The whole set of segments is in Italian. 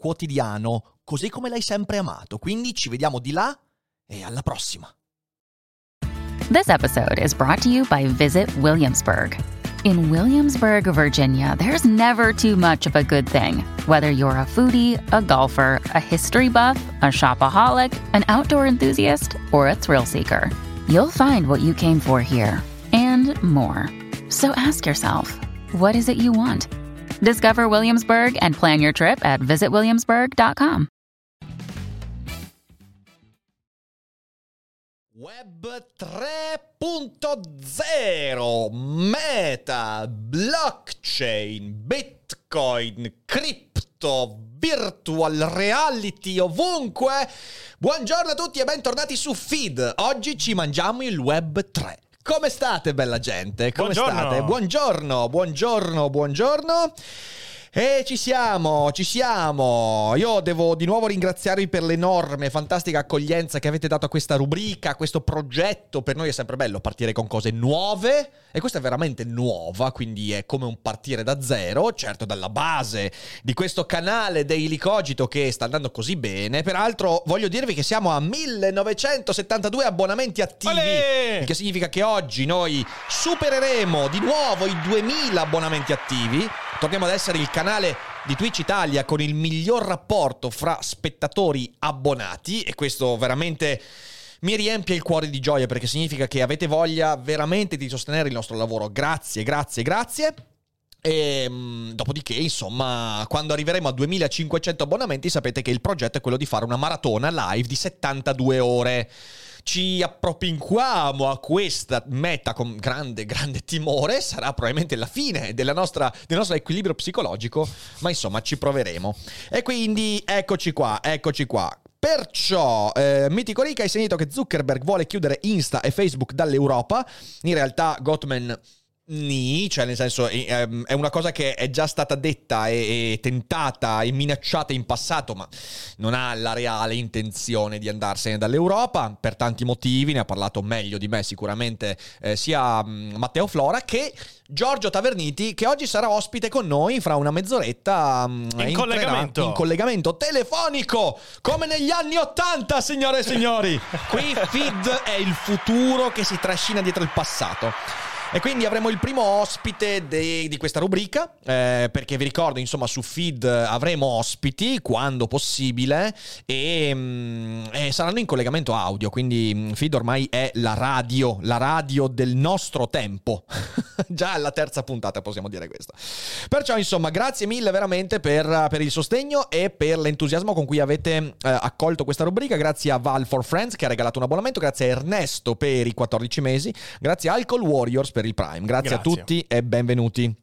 quotidiano, così come l'hai sempre amato. Quindi ci vediamo di là e alla prossima. This episode is brought to you by Visit Williamsburg. In Williamsburg, Virginia, there's never too much of a good thing. Whether you're a foodie, a golfer, a history buff, a shopaholic, an outdoor enthusiast, or a thrill seeker, you'll find what you came for here and more. So ask yourself, what is it you want? Discover Williamsburg and plan your trip at visitwilliamsburg.com. Web 3.0, meta, blockchain, bitcoin, crypto, virtual reality ovunque. Buongiorno a tutti e bentornati su Feed. Oggi ci mangiamo il Web 3. Come state, bella gente? Come Buongiorno. state? Buongiorno, buongiorno, buongiorno. E ci siamo, ci siamo. Io devo di nuovo ringraziarvi per l'enorme, fantastica accoglienza che avete dato a questa rubrica, a questo progetto. Per noi è sempre bello partire con cose nuove e questa è veramente nuova, quindi è come un partire da zero, certo dalla base di questo canale Daily Cogito che sta andando così bene. Peraltro voglio dirvi che siamo a 1972 abbonamenti attivi, Olè! il che significa che oggi noi supereremo di nuovo i 2000 abbonamenti attivi. Torniamo ad essere il canale di Twitch Italia con il miglior rapporto fra spettatori abbonati e questo veramente mi riempie il cuore di gioia perché significa che avete voglia veramente di sostenere il nostro lavoro. Grazie, grazie, grazie. E mm, dopodiché, insomma, quando arriveremo a 2500 abbonamenti, sapete che il progetto è quello di fare una maratona live di 72 ore. Ci appropinquiamo a questa meta con grande, grande timore. Sarà probabilmente la fine nostra, del nostro equilibrio psicologico, ma insomma, ci proveremo. E quindi eccoci qua, eccoci qua. Perciò, eh, Mitico Rica, hai sentito che Zuckerberg vuole chiudere Insta e Facebook dall'Europa. In realtà, Gottman Ni, cioè nel senso è, ehm, è una cosa che è già stata detta e, tentata e minacciata in passato, ma non ha la reale intenzione di andarsene dall'Europa per tanti motivi, ne ha parlato meglio di me sicuramente eh, sia mm, Matteo Flora che Giorgio Taverniti che oggi sarà ospite con noi fra una mezz'oretta mm, entrerà collegamento. in collegamento telefonico come negli anni Ottanta, signore e signori. Qui Feed è il futuro che si trascina dietro il passato. E quindi avremo il primo ospite de- di questa rubrica, eh, perché vi ricordo, insomma, su Feed avremo ospiti quando possibile e, mm, e saranno in collegamento audio, quindi mm, Feed ormai è la radio, la radio del nostro tempo. Già alla terza puntata possiamo dire questo. Perciò, insomma, grazie mille veramente per, per il sostegno e per l'entusiasmo con cui avete eh, accolto questa rubrica. Grazie a Val for Friends che ha regalato un abbonamento, grazie a Ernesto per i 14 mesi, grazie a Alcohol Warriors per il Prime. Grazie, a Grazie. tutti e benvenuti.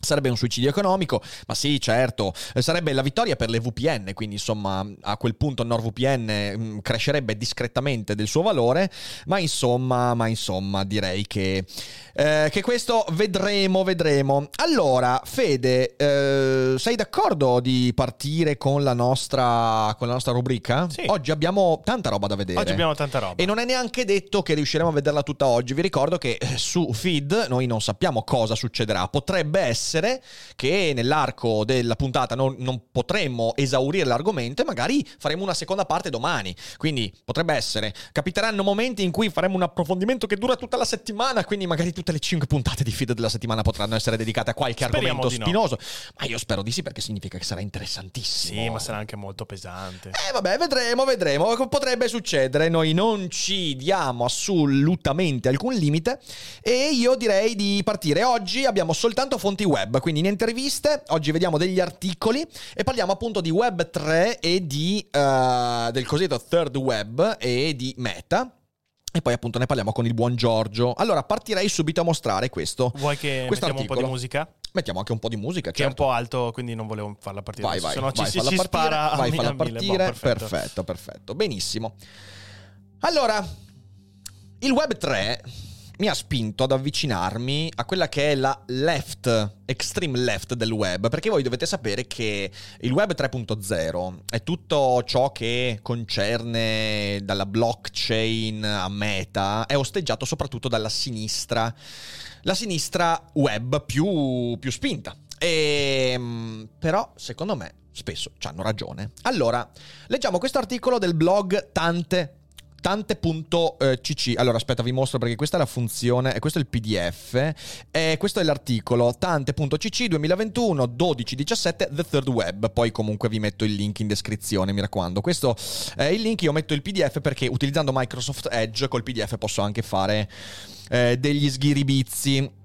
Sarebbe un suicidio economico, ma sì, certo, Eh, sarebbe la vittoria per le VPN, quindi insomma a quel punto NordVPN mm, crescerebbe discretamente del suo valore, ma insomma, ma insomma direi che, eh, che questo vedremo, vedremo. Allora, Fede, eh, sei d'accordo di partire con la nostra, con la nostra rubrica? Sì. Oggi abbiamo tanta roba da vedere. Oggi abbiamo tanta roba. E non è neanche detto che riusciremo a vederla tutta oggi. Vi ricordo che eh, su feed noi non sappiamo cosa succederà. Potrebbe essere che nell'arco della puntata non, non potremmo esaurire l'argomento e magari faremo una seconda parte domani. Quindi potrebbe essere. Capiteranno momenti in cui faremo un approfondimento che dura tutta la settimana. Quindi magari tutte le 5 puntate di feed della settimana potranno essere dedicate a qualche Speriamo argomento di no. spinoso. Ma io spero di sì perché significa che sarà interessantissimo. Sì, ma sarà anche molto pesante. Eh vabbè, vedremo, vedremo. Potrebbe succedere. Noi non ci diamo assolutamente alcun limite. E io direi di partire. Oggi abbiamo soltanto fonti web, quindi niente riviste. Oggi vediamo degli articoli e parliamo appunto di Web 3 e di, eh, del cosiddetto third web e di Meta. E poi appunto ne parliamo con il buon Giorgio. Allora partirei subito a mostrare questo. Vuoi che questo mettiamo un po' di musica? Mettiamo anche un po' di musica, Che è un certo. po' alto, quindi non volevo farla partire. Vai, vai, se no vai, ci, falla ci partire, spara vai, a mille. partire. Boh, perfetto. perfetto, perfetto, benissimo. Allora, il Web 3 mi ha spinto ad avvicinarmi a quella che è la left, extreme left del web, perché voi dovete sapere che il web 3.0 è tutto ciò che concerne dalla blockchain a meta, è osteggiato soprattutto dalla sinistra, la sinistra web più, più spinta. E, mm, però, secondo me, spesso hanno ragione. Allora, leggiamo questo articolo del blog Tante. Tante.cc allora aspetta vi mostro perché questa è la funzione e questo è il pdf e questo è l'articolo tante.cc 2021 12-17 The Third Web. Poi comunque vi metto il link in descrizione mi raccomando. Questo è il link io metto il pdf perché utilizzando Microsoft Edge col pdf posso anche fare eh, degli sghiribizzi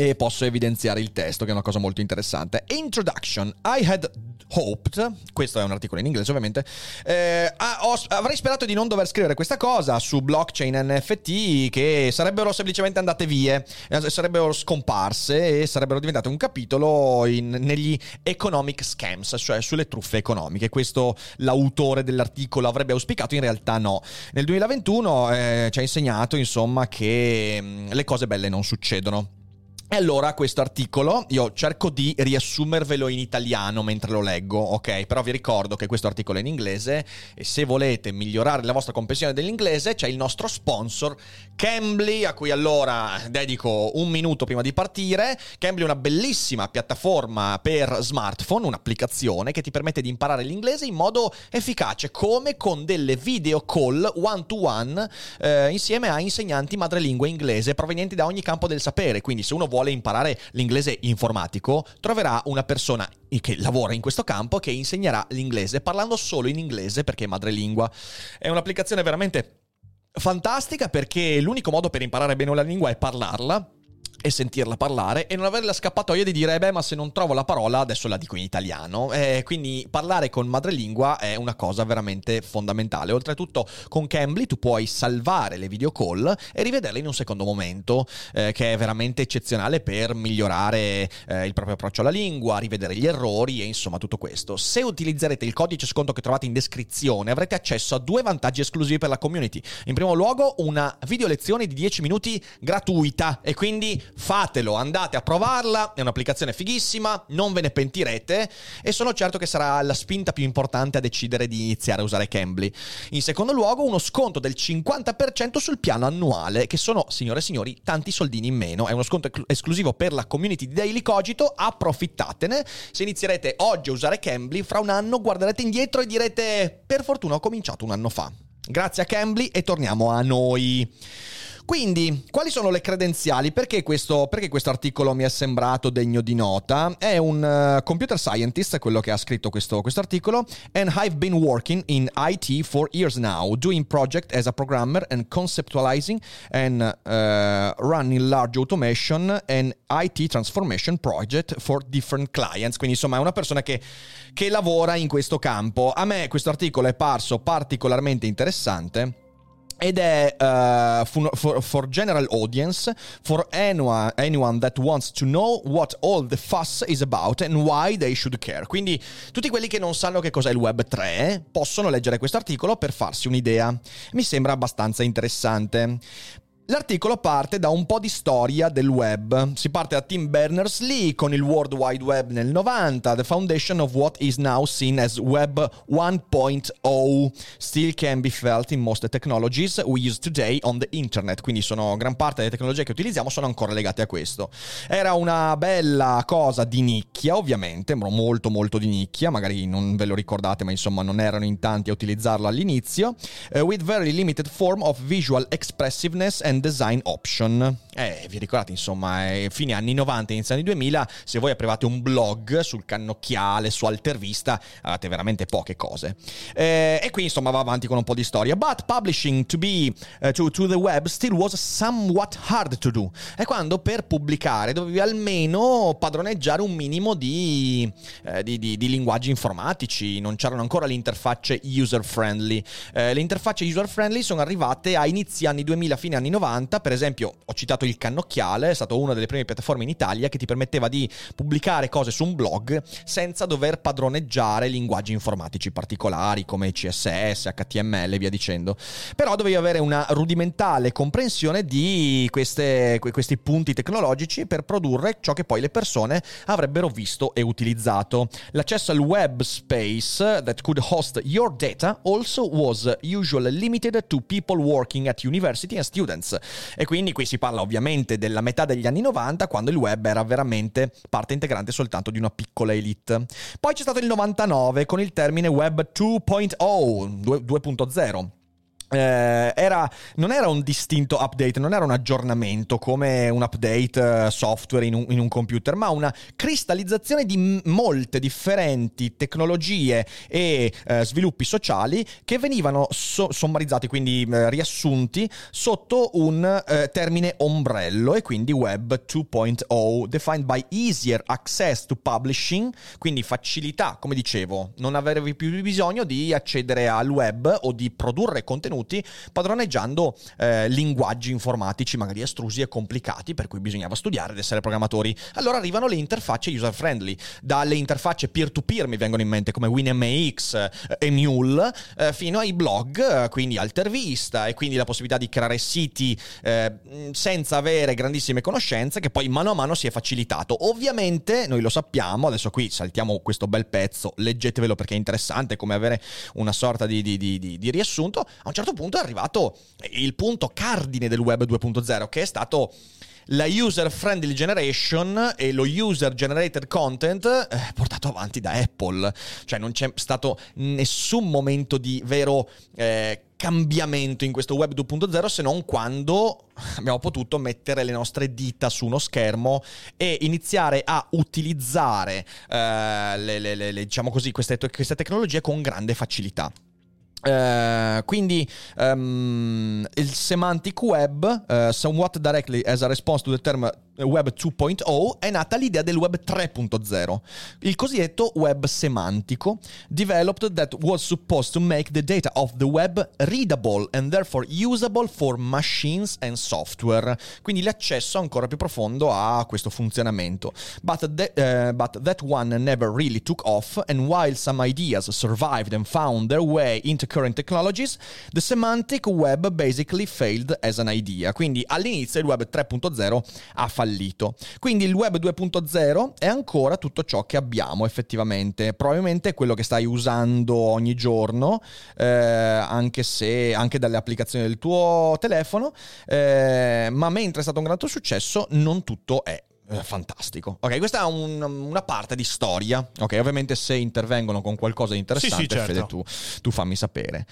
e posso evidenziare il testo, che è una cosa molto interessante. Introduction. I had hoped, questo è un articolo in inglese ovviamente, eh, ho- avrei sperato di non dover scrivere questa cosa su blockchain NFT che sarebbero semplicemente andate vie, eh, sarebbero scomparse e sarebbero diventate un capitolo in- negli economic scams, cioè sulle truffe economiche. Questo l'autore dell'articolo avrebbe auspicato, in realtà no. Nel 2021 eh, ci ha insegnato insomma che mm, le cose belle non succedono. E allora questo articolo io cerco di riassumervelo in italiano mentre lo leggo, ok? Però vi ricordo che questo articolo è in inglese e se volete migliorare la vostra comprensione dell'inglese c'è il nostro sponsor Cambly a cui allora dedico un minuto prima di partire. Cambly è una bellissima piattaforma per smartphone, un'applicazione che ti permette di imparare l'inglese in modo efficace come con delle video call one to one eh, insieme a insegnanti madrelingua inglese provenienti da ogni campo del sapere. Quindi se uno vuole imparare l'inglese informatico, troverà una persona che lavora in questo campo che insegnerà l'inglese parlando solo in inglese perché è madrelingua. È un'applicazione veramente fantastica perché l'unico modo per imparare bene la lingua è parlarla e sentirla parlare e non avere la scappatoia di dire "Eh beh ma se non trovo la parola adesso la dico in italiano. Eh, quindi parlare con madrelingua è una cosa veramente fondamentale. Oltretutto con Cambly tu puoi salvare le video call e rivederle in un secondo momento eh, che è veramente eccezionale per migliorare eh, il proprio approccio alla lingua rivedere gli errori e insomma tutto questo. Se utilizzerete il codice sconto che trovate in descrizione avrete accesso a due vantaggi esclusivi per la community. In primo luogo una video lezione di 10 minuti gratuita e quindi fatelo, andate a provarla, è un'applicazione fighissima, non ve ne pentirete e sono certo che sarà la spinta più importante a decidere di iniziare a usare Cambly. In secondo luogo uno sconto del 50% sul piano annuale, che sono, signore e signori, tanti soldini in meno, è uno sconto esclusivo per la community di Daily Cogito, approfittatene, se inizierete oggi a usare Cambly, fra un anno guarderete indietro e direte per fortuna ho cominciato un anno fa. Grazie a Cambly e torniamo a noi. Quindi, quali sono le credenziali? Perché questo, perché questo articolo mi è sembrato degno di nota? È un eh, computer scientist, quello che ha scritto questo, questo articolo, and I've been working in IT for years now, doing project as a programmer and conceptualizing and uh, running large automation and IT transformation project for different clients. Quindi, insomma, è una persona che, che lavora in questo campo. A me questo articolo è parso particolarmente interessante ed è uh, for, for- general audience, for anyone, anyone that wants to know what all the fuss is about and why they should care. Quindi tutti quelli che non sanno che cos'è il Web 3 possono leggere questo articolo per farsi un'idea. Mi sembra abbastanza interessante. L'articolo parte da un po' di storia del web. Si parte da Tim Berners-Lee con il World Wide Web nel 90, the foundation of what is now seen as Web 1.0 still can be felt in most technologies we use today on the internet. Quindi sono gran parte delle tecnologie che utilizziamo sono ancora legate a questo. Era una bella cosa di nicchia, ovviamente, molto molto di nicchia, magari non ve lo ricordate, ma insomma non erano in tanti a utilizzarlo all'inizio, eh, with very limited form of visual expressiveness and and design option. Eh, vi ricordate, insomma, eh, fine anni 90, inizio anni 2000, se voi aprivate un blog sul cannocchiale, su Altervista, avete veramente poche cose. Eh, e qui, insomma, va avanti con un po' di storia. But publishing to be uh, to, to the web still was somewhat hard to do. E quando per pubblicare dovevi almeno padroneggiare un minimo di, eh, di, di, di linguaggi informatici, non c'erano ancora le interfacce user friendly. Eh, le interfacce user friendly sono arrivate a inizi anni 2000, fine anni 90, per esempio ho citato il cannocchiale, è stato una delle prime piattaforme in Italia che ti permetteva di pubblicare cose su un blog senza dover padroneggiare linguaggi informatici particolari come CSS, HTML e via dicendo. Però dovevi avere una rudimentale comprensione di queste, questi punti tecnologici per produrre ciò che poi le persone avrebbero visto e utilizzato. L'accesso al web space that could host your data also was usually limited to people working at university and students. E quindi qui si parla ovviamente della metà degli anni 90, quando il web era veramente parte integrante soltanto di una piccola elite. Poi c'è stato il 99 con il termine web 2.0, 2.0 eh, era, non era un distinto update, non era un aggiornamento come un update uh, software in un, in un, computer, ma una cristallizzazione di molte differenti tecnologie e uh, sviluppi sociali che venivano so- sommarizzati, quindi uh, riassunti sotto un termine ombrello e quindi Web 2.0, defined by easier access to publishing, quindi facilità, come dicevo, non avevi più bisogno di accedere al web o di produrre contenuti contenuti padroneggiando eh, linguaggi informatici magari astrusi e complicati per cui bisognava studiare ed essere programmatori. Allora arrivano le interfacce user friendly, dalle interfacce peer-to-peer mi vengono in mente come WinMX eh, e Mule, eh, fino ai blog, eh, quindi Altervista e quindi la possibilità di creare siti eh, senza avere grandissime conoscenze che poi mano a mano si è facilitato. Ovviamente noi lo sappiamo, adesso qui saltiamo questo bel pezzo, leggetevelo perché è interessante come avere una sorta di, di, di, di riassunto, a un certo certo punto è arrivato il punto cardine del web 2.0, che è stato la user friendly generation e lo user generated content eh, portato avanti da Apple. Cioè non c'è stato nessun momento di vero eh, cambiamento in questo web 2.0 se non quando abbiamo potuto mettere le nostre dita su uno schermo e iniziare a utilizzare eh, le, le, le, diciamo così, queste, queste tecnologie con grande facilità. Uh, quindi um, il semantic web, uh, somewhat directly as a response to the term Web 2.0 è nata l'idea del Web 3.0, il cosiddetto web semantico, developed that was supposed to make the data of the web readable and therefore usable for machines and software. Quindi l'accesso ancora più profondo a questo funzionamento. But, the, uh, but that one never really took off, and while some ideas survived and found their way into current technologies, the semantic web basically failed as an idea. Quindi all'inizio il Web 3.0 ha fallito fallito. Quindi il web 2.0 è ancora tutto ciò che abbiamo effettivamente, probabilmente è quello che stai usando ogni giorno, eh, anche se anche dalle applicazioni del tuo telefono, eh, ma mentre è stato un grande successo non tutto è eh, fantastico. Ok, questa è un, una parte di storia. Ok, ovviamente se intervengono con qualcosa di interessante, sì, sì, certo. Fede, tu, tu fammi sapere.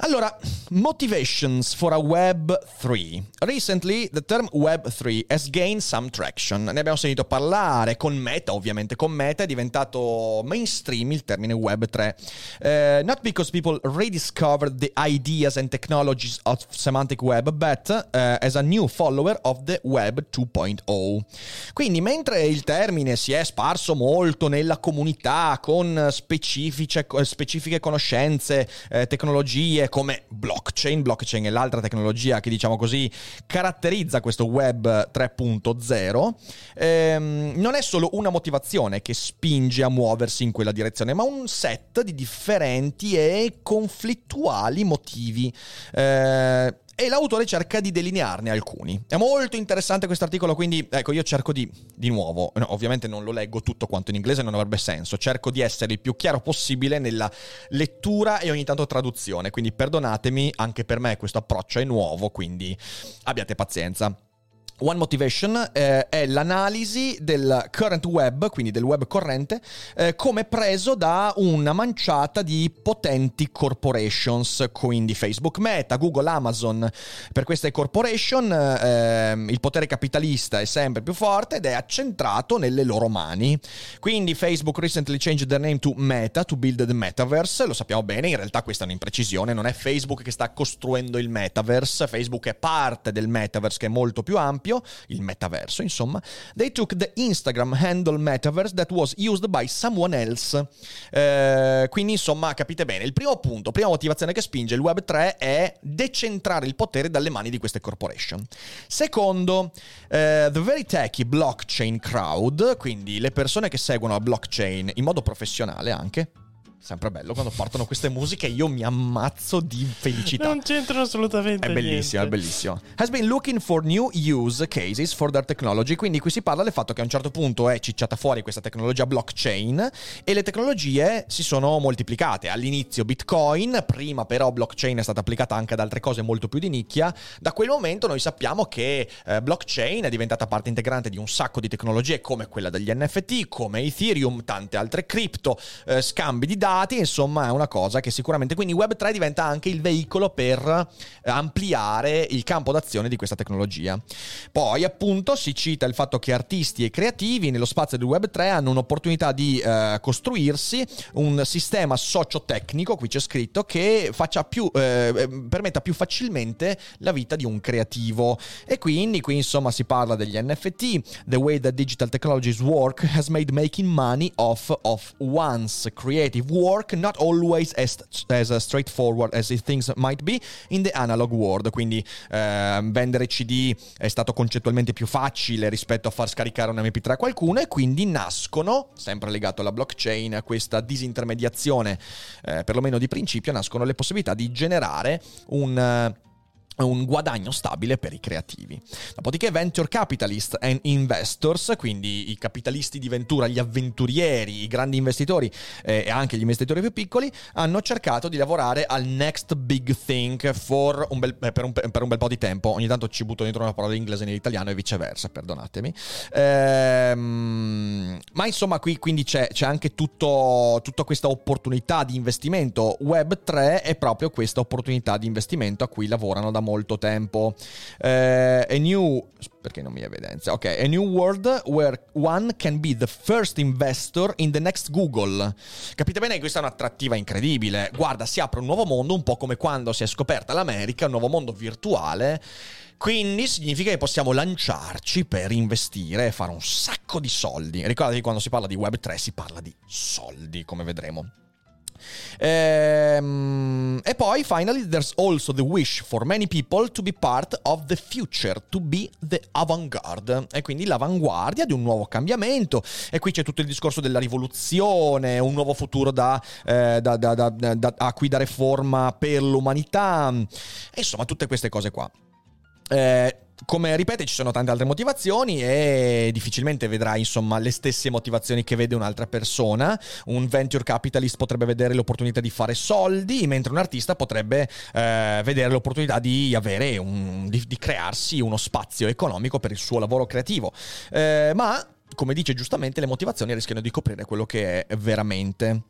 Allora, motivations for a Web 3. Recently, the term Web 3 has gained some traction. Ne abbiamo sentito parlare con Meta, ovviamente con Meta è diventato mainstream il termine Web 3. Uh, not because people rediscovered the ideas and technologies of semantic web, but uh, as a new follower of the Web 2.0. Quindi, mentre il termine si è sparso molto nella comunità con specifiche conoscenze, eh, tecnologie, come blockchain. Blockchain è l'altra tecnologia che, diciamo così, caratterizza questo web 3.0. Ehm, non è solo una motivazione che spinge a muoversi in quella direzione, ma un set di differenti e conflittuali motivi. Eh, e l'autore cerca di delinearne alcuni. È molto interessante questo articolo, quindi ecco, io cerco di, di nuovo, no, ovviamente non lo leggo tutto quanto in inglese, non avrebbe senso, cerco di essere il più chiaro possibile nella lettura e ogni tanto traduzione, quindi perdonatemi, anche per me questo approccio è nuovo, quindi abbiate pazienza. One Motivation eh, è l'analisi del current web, quindi del web corrente, eh, come preso da una manciata di potenti corporations, quindi Facebook, Meta, Google, Amazon. Per queste corporation eh, il potere capitalista è sempre più forte ed è accentrato nelle loro mani. Quindi Facebook recently changed their name to Meta to build the metaverse, lo sappiamo bene, in realtà questa è un'imprecisione, non è Facebook che sta costruendo il metaverse, Facebook è parte del metaverse che è molto più ampio ampio, il metaverso, insomma, they took the Instagram handle metaverse that was used by someone else. Eh, quindi, insomma, capite bene, il primo punto, prima motivazione che spinge il Web 3 è decentrare il potere dalle mani di queste corporation. Secondo, eh, the very techy blockchain crowd, quindi le persone che seguono la blockchain in modo professionale anche, sempre bello quando partono queste musiche io mi ammazzo di felicità. Non c'entrano assolutamente È bellissimo, niente. è bellissimo. Has been looking for new use cases for their technology, quindi qui si parla del fatto che a un certo punto è cicciata fuori questa tecnologia blockchain e le tecnologie si sono moltiplicate. All'inizio Bitcoin, prima però blockchain è stata applicata anche ad altre cose molto più di nicchia. Da quel momento noi sappiamo che eh, blockchain è diventata parte integrante di un sacco di tecnologie come quella degli NFT, come Ethereum, tante altre cripto, eh, scambi di dati insomma è una cosa che sicuramente quindi Web3 diventa anche il veicolo per eh, ampliare il campo d'azione di questa tecnologia. Poi appunto si cita il fatto che artisti e creativi nello spazio del Web3 hanno un'opportunità di eh, costruirsi un sistema socio-tecnico, qui c'è scritto, che faccia più, eh, permetta più facilmente la vita di un creativo. E quindi qui insomma si parla degli NFT, the way that digital technologies work has made making money off of one's creative work not always as, as straightforward as things might be in the analog world. Quindi eh, vendere CD è stato concettualmente più facile rispetto a far scaricare un MP3 a qualcuno e quindi nascono, sempre legato alla blockchain, a questa disintermediazione, eh, perlomeno di principio, nascono le possibilità di generare un un guadagno stabile per i creativi. Dopodiché venture capitalists and investors, quindi i capitalisti di ventura, gli avventurieri, i grandi investitori eh, e anche gli investitori più piccoli, hanno cercato di lavorare al next big thing un bel, eh, per, un, per, un bel po' di tempo. Ogni tanto ci butto dentro una parola in inglese nell'italiano e viceversa, perdonatemi. Ehm, ma insomma qui quindi c'è, c'è anche tutto, tutta questa opportunità di investimento. Web 3 è proprio questa opportunità di investimento a cui lavorano da molto tempo. Uh, a new perché non mi evidenzia. Ok, a new world where one can be the first investor in the next Google. Capite bene che questa è un'attrattiva incredibile. Guarda, si apre un nuovo mondo, un po' come quando si è scoperta l'America, un nuovo mondo virtuale. Quindi significa che possiamo lanciarci per investire e fare un sacco di soldi. Ricordatevi quando si parla di Web3 si parla di soldi, come vedremo. Ehm, e poi, finally, there's also the wish for many people to be part of the future, to be the avant-garde. E quindi l'avanguardia di un nuovo cambiamento. E qui c'è tutto il discorso della rivoluzione, un nuovo futuro da, eh, da, da, a cui dare forma per l'umanità. E insomma, tutte queste cose qua. Eh, come ripete ci sono tante altre motivazioni e difficilmente vedrai insomma le stesse motivazioni che vede un'altra persona. Un venture capitalist potrebbe vedere l'opportunità di fare soldi, mentre un artista potrebbe eh, vedere l'opportunità di avere un, di, di, crearsi uno spazio economico per il suo lavoro creativo. Eh, ma come dice giustamente, le motivazioni rischiano di coprire quello che è veramente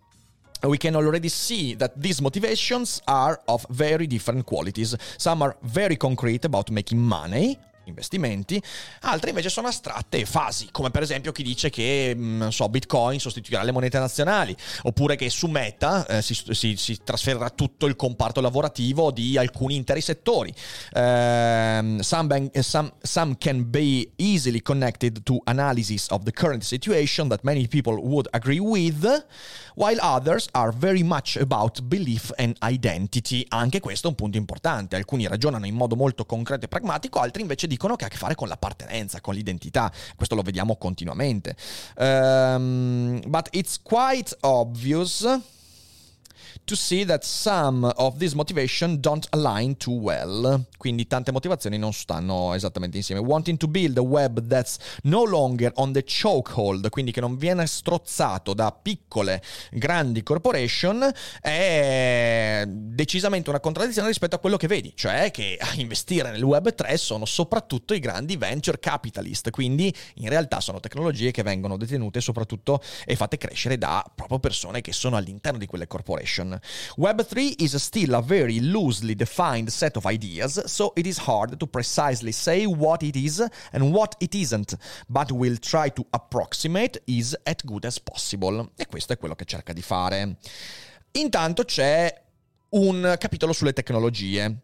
we can already see that these motivations are of very different qualities. Some are very concrete about making money, investimenti, altre invece sono astratte e fasi, come per esempio chi dice che mm, non so, Bitcoin sostituirà le monete nazionali, oppure che su Meta eh, si, si, si, trasferirà tutto il comparto lavorativo di alcuni interi settori. Uh, some, bank, some, some can be easily connected to analysis of the current situation that many people would agree with, while others are very much about belief and identity. Anche questo è un punto importante. Alcuni ragionano in modo molto concreto e pragmatico, altri invece dicono che ha a che fare con l'appartenenza, con l'identità. Questo lo vediamo continuamente. Um, but it's quite obvious to see that some of these motivation don't align too well. Quindi tante motivazioni non stanno esattamente insieme. Wanting to build a web that's no longer on the chokehold, quindi che non viene strozzato da piccole, grandi corporation, è decisamente una contraddizione rispetto a quello che vedi, cioè che a investire nel web 3 sono soprattutto i grandi venture capitalist, quindi in realtà sono tecnologie che vengono detenute soprattutto e fatte crescere da proprio persone che sono all'interno di quelle corporation. Web3 is still a very loosely defined set of ideas, so it is hard to precisely say what it is and what it isn't, but we'll try to approximate is as good as possible. E questo è quello che cerca di fare. Intanto c'è un capitolo sulle tecnologie.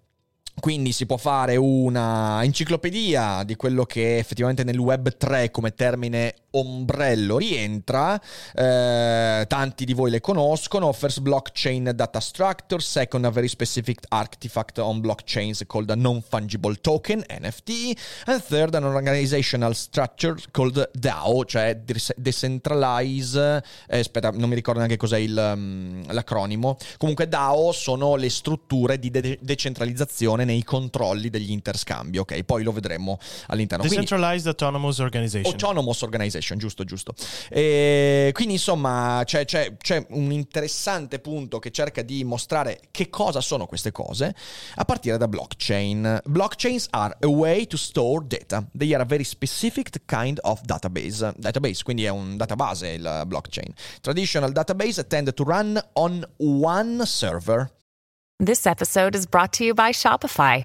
Quindi si può fare una enciclopedia di quello che effettivamente nel web 3 come termine ombrello rientra. Eh, tanti di voi le conoscono. First blockchain data structure, second a very specific artifact on blockchains called a non-fungible token, NFT, and third an organizational structure called DAO, cioè decentralize, eh, aspetta, non mi ricordo neanche cos'è il, um, l'acronimo. Comunque DAO sono le strutture di de- decentralizzazione nei controlli degli interscambi, ok? Poi lo vedremo all'interno. Decentralized Quindi, Autonomous Organization. Autonomous Organization, giusto, giusto. E quindi insomma c'è, c'è, c'è un interessante punto che cerca di mostrare che cosa sono queste cose a partire da blockchain. Blockchains are a way to store data. They are a very specific kind of database. Database, quindi è un database il blockchain. Traditional database tend to run on one server. This episode is brought to you by Shopify.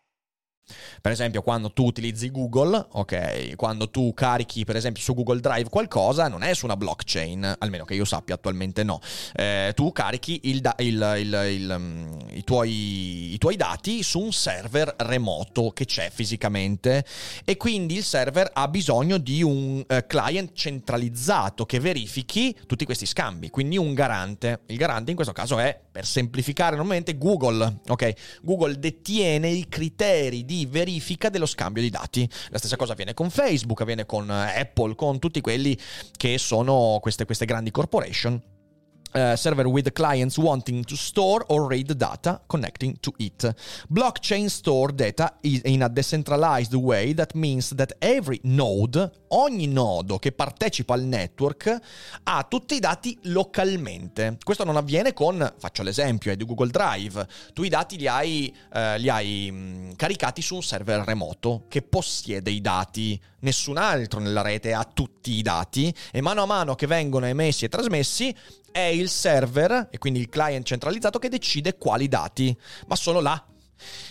Per esempio, quando tu utilizzi Google, ok, quando tu carichi per esempio su Google Drive qualcosa, non è su una blockchain, almeno che io sappia attualmente no. Eh, tu carichi il da- il, il, um, i, tuoi, i, tuoi, dati su un server remoto che c'è fisicamente e quindi il server ha bisogno di un uh, client centralizzato che verifichi tutti questi scambi, quindi un garante. Il garante in questo caso è, per semplificare normalmente, Google, ok? Google detiene i criteri di verifica dello scambio di dati. La stessa cosa avviene con Facebook, avviene con eh, Apple, con tutti quelli che sono queste, queste grandi corporation Uh, server with clients wanting to store or read data connecting to it. Blockchain store data in a decentralized way that means that every node, ogni nodo che partecipa al network, ha tutti i dati localmente. Questo non avviene con, faccio l'esempio, è di Google Drive. Tu i dati li hai, uh, li hai mh, caricati su un server remoto che possiede i dati. Nessun altro nella rete ha tutti i dati e mano a mano che vengono emessi e trasmessi è il server, e quindi il client centralizzato, che decide quali dati, ma solo là.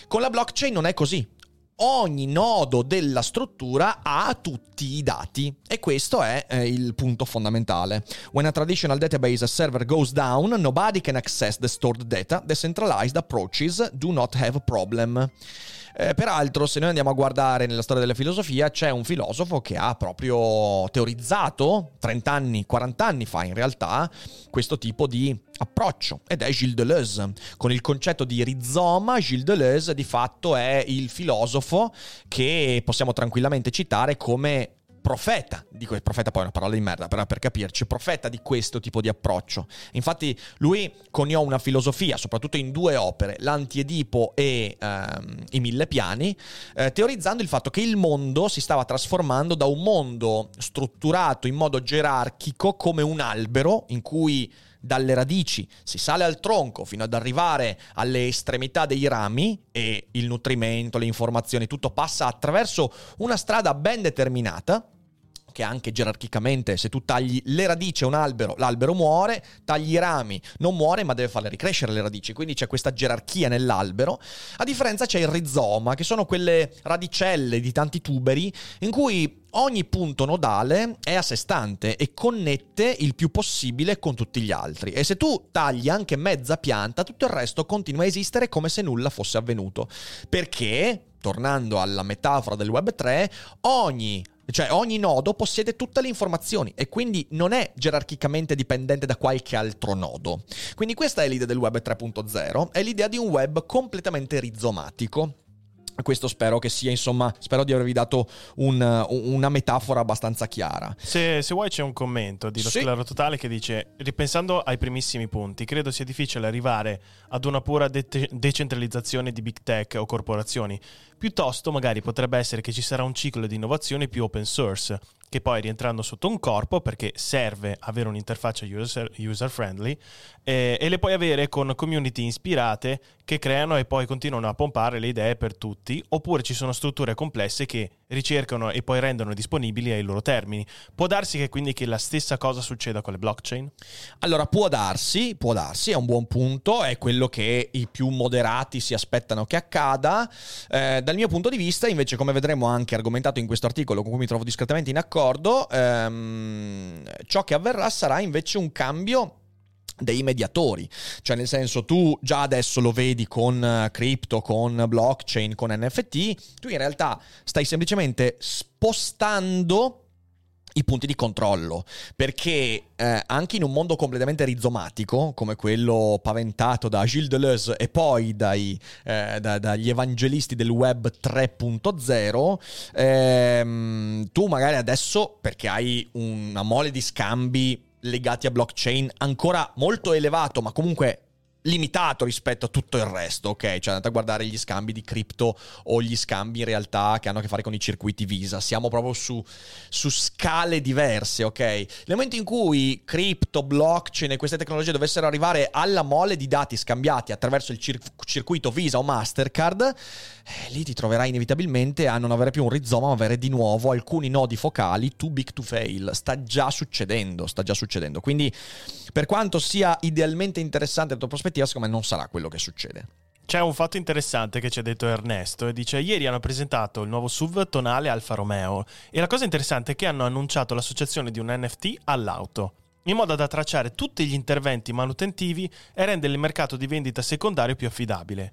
Con la blockchain non è così. Ogni nodo della struttura ha tutti i dati e questo è eh, il punto fondamentale. When a traditional database server goes down, nobody can access the stored data. Decentralized approaches do not have problem. Eh, peraltro, se noi andiamo a guardare nella storia della filosofia, c'è un filosofo che ha proprio teorizzato 30 anni, 40 anni fa in realtà, questo tipo di approccio ed è Gilles Deleuze. Con il concetto di rizoma, Gilles Deleuze di fatto è il filosofo che possiamo tranquillamente citare come profeta, dico profeta poi è una parola di merda, però per capirci, profeta di questo tipo di approccio. Infatti lui coniò una filosofia, soprattutto in due opere, l'Antiedipo e ehm, i Mille Piani, eh, teorizzando il fatto che il mondo si stava trasformando da un mondo strutturato in modo gerarchico come un albero in cui dalle radici, si sale al tronco fino ad arrivare alle estremità dei rami e il nutrimento, le informazioni, tutto passa attraverso una strada ben determinata che anche gerarchicamente se tu tagli le radici a un albero, l'albero muore, tagli i rami, non muore ma deve farle ricrescere le radici, quindi c'è questa gerarchia nell'albero. A differenza c'è il rizoma, che sono quelle radicelle di tanti tuberi in cui ogni punto nodale è a sé stante e connette il più possibile con tutti gli altri. E se tu tagli anche mezza pianta, tutto il resto continua a esistere come se nulla fosse avvenuto. Perché, tornando alla metafora del Web 3, ogni cioè ogni nodo possiede tutte le informazioni e quindi non è gerarchicamente dipendente da qualche altro nodo. Quindi questa è l'idea del web 3.0, è l'idea di un web completamente rizomatico. Questo spero che sia, insomma, spero di avervi dato un, una metafora abbastanza chiara. Se, se, vuoi c'è un commento di Lo sì. Sclero Totale che dice, ripensando ai primissimi punti, credo sia difficile arrivare ad una pura de- decentralizzazione di big tech o corporazioni. Piuttosto magari potrebbe essere che ci sarà un ciclo di innovazione più open source, che poi rientrando sotto un corpo perché serve avere un'interfaccia user, user friendly eh, e le puoi avere con community ispirate che creano e poi continuano a pompare le idee per tutti oppure ci sono strutture complesse che ricercano e poi rendono disponibili ai loro termini. Può darsi che quindi che la stessa cosa succeda con le blockchain? Allora può darsi, può darsi, è un buon punto, è quello che i più moderati si aspettano che accada. Eh, dal mio punto di vista invece come vedremo anche argomentato in questo articolo con cui mi trovo discretamente in accordo, ehm, ciò che avverrà sarà invece un cambio dei mediatori, cioè nel senso tu già adesso lo vedi con uh, crypto, con blockchain, con NFT, tu in realtà stai semplicemente spostando i punti di controllo, perché eh, anche in un mondo completamente rizomatico, come quello paventato da Gilles Deleuze e poi dai, eh, da, dagli evangelisti del web 3.0, ehm, tu magari adesso, perché hai una mole di scambi legati a blockchain ancora molto elevato, ma comunque limitato rispetto a tutto il resto, ok? Cioè andate a guardare gli scambi di cripto o gli scambi in realtà che hanno a che fare con i circuiti Visa, siamo proprio su, su scale diverse, ok? Nel momento in cui cripto, blockchain e queste tecnologie dovessero arrivare alla mole di dati scambiati attraverso il cir- circuito Visa o Mastercard, eh, lì ti troverai inevitabilmente a non avere più un rizoma, ma avere di nuovo alcuni nodi focali too big to fail. Sta già succedendo, sta già succedendo. Quindi per quanto sia idealmente interessante la tua prospettiva, secondo me non sarà quello che succede. C'è un fatto interessante che ci ha detto Ernesto e dice ieri hanno presentato il nuovo SUV tonale Alfa Romeo e la cosa interessante è che hanno annunciato l'associazione di un NFT all'auto in modo da tracciare tutti gli interventi manutentivi e rendere il mercato di vendita secondario più affidabile.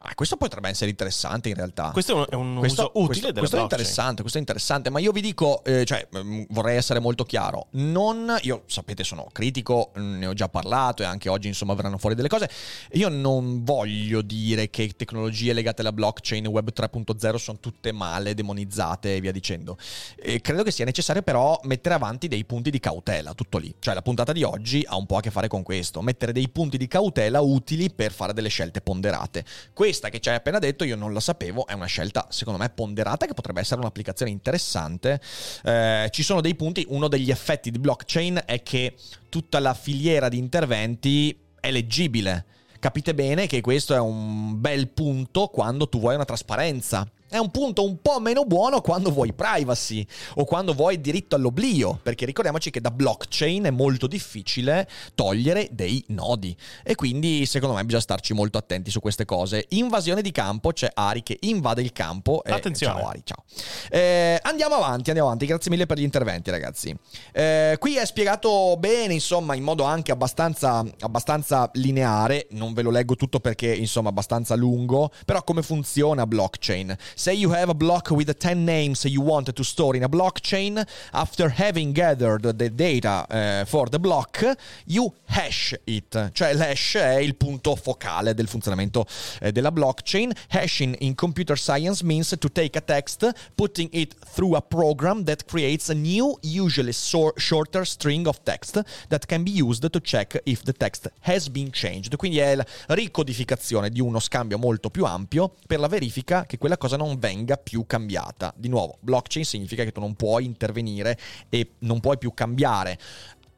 Ah, questo potrebbe essere interessante in realtà. Questo è un questo, uso utile questo, questo è interessante, questo è interessante, ma io vi dico, eh, cioè, mm, vorrei essere molto chiaro. Non, io sapete, sono critico, ne ho già parlato e anche oggi insomma verranno fuori delle cose. Io non voglio dire che tecnologie legate alla blockchain web 3.0 sono tutte male, demonizzate e via dicendo. E credo che sia necessario però mettere avanti dei punti di cautela, tutto lì. Cioè la puntata di oggi ha un po' a che fare con questo, mettere dei punti di cautela utili per fare delle scelte ponderate. Questo questa che ci hai appena detto io non la sapevo, è una scelta secondo me ponderata che potrebbe essere un'applicazione interessante. Eh, ci sono dei punti, uno degli effetti di blockchain è che tutta la filiera di interventi è leggibile. Capite bene che questo è un bel punto quando tu vuoi una trasparenza è un punto un po' meno buono quando vuoi privacy o quando vuoi diritto all'oblio, perché ricordiamoci che da blockchain è molto difficile togliere dei nodi e quindi secondo me bisogna starci molto attenti su queste cose. Invasione di campo, c'è Ari che invade il campo. E... Attenzione. Ciao Ari, ciao. Eh, andiamo avanti, andiamo avanti, grazie mille per gli interventi ragazzi. Eh, qui è spiegato bene, insomma, in modo anche abbastanza, abbastanza lineare, non ve lo leggo tutto perché insomma abbastanza lungo, però come funziona blockchain. Say you have a block with the 10 names you want to store in a blockchain. After having gathered the data uh, for the block, you hash it. Cioè l'hash è il punto focale del funzionamento eh, della blockchain. Hashing in computer science means to take a text, putting it through a program that creates a new, usually so- shorter string of text that can be used to check if the text has been changed. Quindi è la ricodificazione di uno scambio molto più ampio per la verifica che quella cosa non non venga più cambiata. Di nuovo, blockchain significa che tu non puoi intervenire e non puoi più cambiare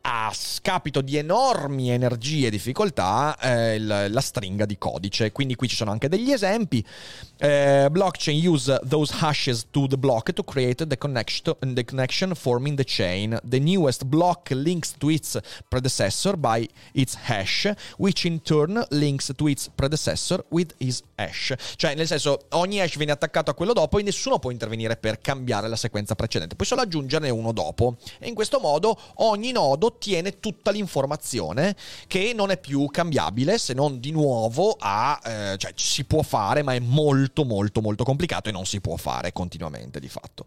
a scapito di enormi energie e difficoltà eh, la stringa di codice. Quindi qui ci sono anche degli esempi. Eh, blockchain use those hashes to the block to create the connection, the connection forming the chain. The newest block links to its predecessor by its hash, which in turn links to its predecessor with his hash. Cioè, nel senso, ogni hash viene attaccato a quello dopo e nessuno può intervenire per cambiare la sequenza precedente. Puoi solo aggiungerne uno dopo. E in questo modo ogni nodo ottiene tutta l'informazione che non è più cambiabile se non di nuovo a... Eh, cioè si può fare ma è molto molto molto complicato e non si può fare continuamente di fatto.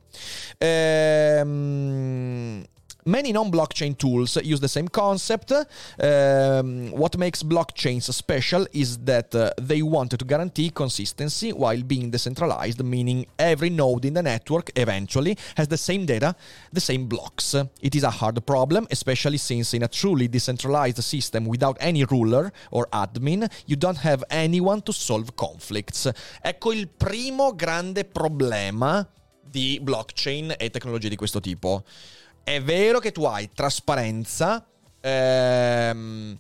Ehm... Many non blockchain tools use the same concept. Um, what makes blockchains special is that uh, they wanted to guarantee consistency while being decentralized, meaning every node in the network eventually has the same data, the same blocks. It is a hard problem, especially since in a truly decentralized system without any ruler or admin, you don't have anyone to solve conflicts. Ecco il primo grande problema di blockchain e tecnologie di questo tipo. È vero che tu hai trasparenza, ehm,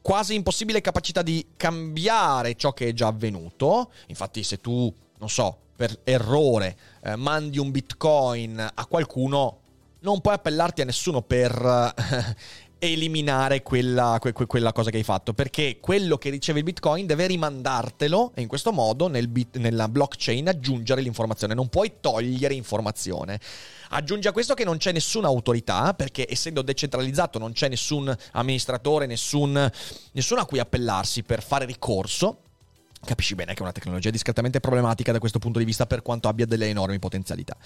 quasi impossibile capacità di cambiare ciò che è già avvenuto. Infatti, se tu, non so, per errore eh, mandi un bitcoin a qualcuno, non puoi appellarti a nessuno per eh, eliminare quella, que, quella, cosa che hai fatto, perché quello che riceve il Bitcoin deve rimandartelo e in questo modo nel bit, nella blockchain aggiungere l'informazione, non puoi togliere informazione. Aggiunge a questo che non c'è nessuna autorità, perché essendo decentralizzato non c'è nessun amministratore, nessun, nessuno a cui appellarsi per fare ricorso capisci bene che è una tecnologia discretamente problematica da questo punto di vista per quanto abbia delle enormi potenzialità.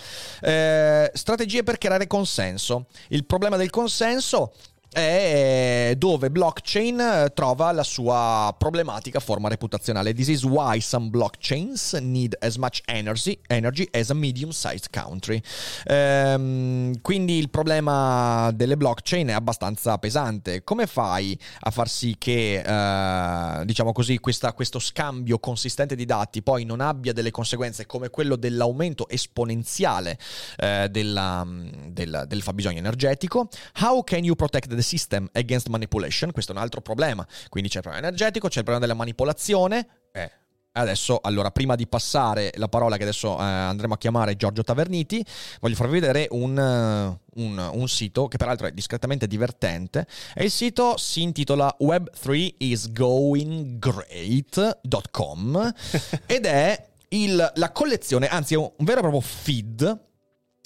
Eh, strategie per creare consenso. Il problema del consenso dove blockchain eh, trova la sua problematica forma reputazionale. This is why some blockchains need as much energy, energy as a medium-sized country. Ehm, quindi il problema delle blockchain è abbastanza pesante. Come fai a far sì che, eh, diciamo così, questa, questo scambio consistente di dati poi non abbia delle conseguenze come quello dell'aumento esponenziale eh, della, del, del fabbisogno energetico? How can you protect the system against manipulation, questo è un altro problema. Quindi c'è il problema energetico, c'è il problema della manipolazione. Eh, Adesso, allora, prima di passare la parola che adesso eh, andremo a chiamare Giorgio Taverniti, voglio farvi vedere un, uh, un, un, sito che peraltro è discretamente divertente. E il sito si intitola web3isgoinggreat.com ed è il, la collezione, anzi è un vero e proprio feed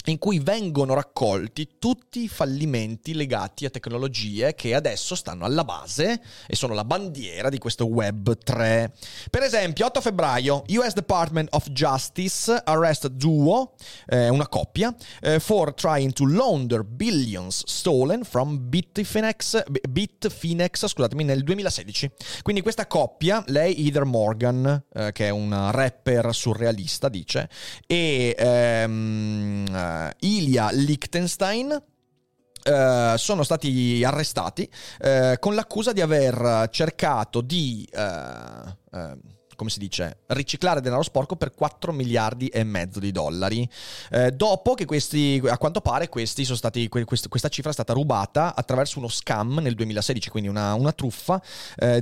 in cui vengono raccolti tutti i fallimenti legati a tecnologie che adesso stanno alla base e sono la bandiera di questo Web 3. Per esempio, 8 febbraio, US Department of Justice arrest duo, eh, una coppia, eh, for trying to launder billions stolen from Bitfinex, Bitfinex scusatemi, nel 2016. Quindi questa coppia, lei Heather Morgan, eh, che è una rapper surrealista, dice, e... Ehm, Ilya Liechtenstein, Uh, sono stati arrestati uh, con l'accusa di aver cercato di, uh, come si dice, riciclare denaro sporco per 4 miliardi e mezzo di dollari. dopo che questi, a quanto pare, stati, quest, questa cifra è stata rubata attraverso uno scam nel 2016, quindi una, una truffa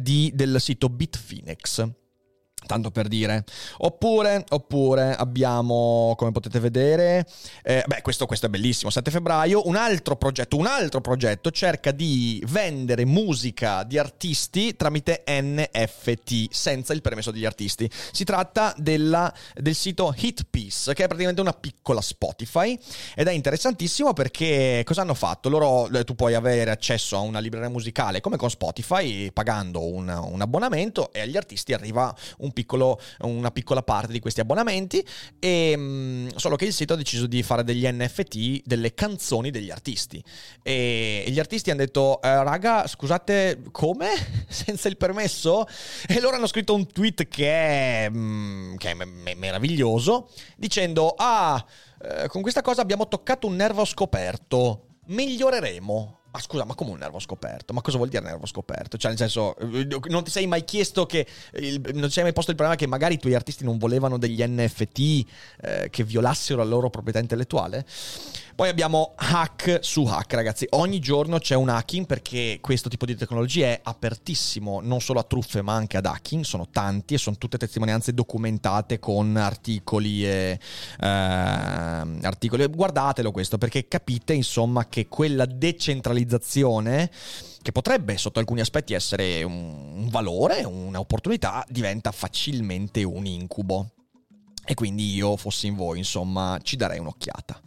di, del sito Bitfinex. Tanto per dire. Oppure, oppure abbiamo, come potete vedere, eh, beh, questo, questo, è bellissimo. 7 febbraio, un altro progetto, un altro progetto cerca di vendere musica di artisti tramite NFT, senza il permesso degli artisti. Si tratta della, del sito Hitpiece, che è praticamente una piccola Spotify, ed è interessantissimo perché cosa hanno fatto? Loro, eh, tu puoi avere accesso a una libreria musicale come con Spotify, pagando un, un abbonamento, e agli artisti arriva un piccolo, una piccola parte di questi abbonamenti, e, mm, solo che il sito ha deciso di fare degli NFT delle canzoni degli artisti. E, gli artisti hanno detto, eh, raga, scusate, come? Senza il permesso? E loro hanno scritto un tweet che è, mm, che è meraviglioso, dicendo, ah, eh, con questa cosa abbiamo toccato un nervo scoperto, miglioreremo. Ma scusa, ma come un nervo scoperto? Ma cosa vuol dire nervo scoperto? Cioè, nel senso, eh, non ti sei mai chiesto che. Il, non ti sei mai posto il problema che magari i tuoi artisti non volevano degli NFT eh, che violassero la loro proprietà intellettuale? Poi abbiamo hack su hack, ragazzi. Ogni giorno c'è un hacking perché questo tipo di tecnologia è apertissimo non solo a truffe ma anche ad hacking. Sono tanti e sono tutte testimonianze documentate con articoli e eh, articoli. Guardatelo questo perché capite insomma che quella decentralizzazione che potrebbe sotto alcuni aspetti essere un, valore, un'opportunità, diventa facilmente un incubo. E quindi io, fossi in voi, insomma, ci darei un'occhiata.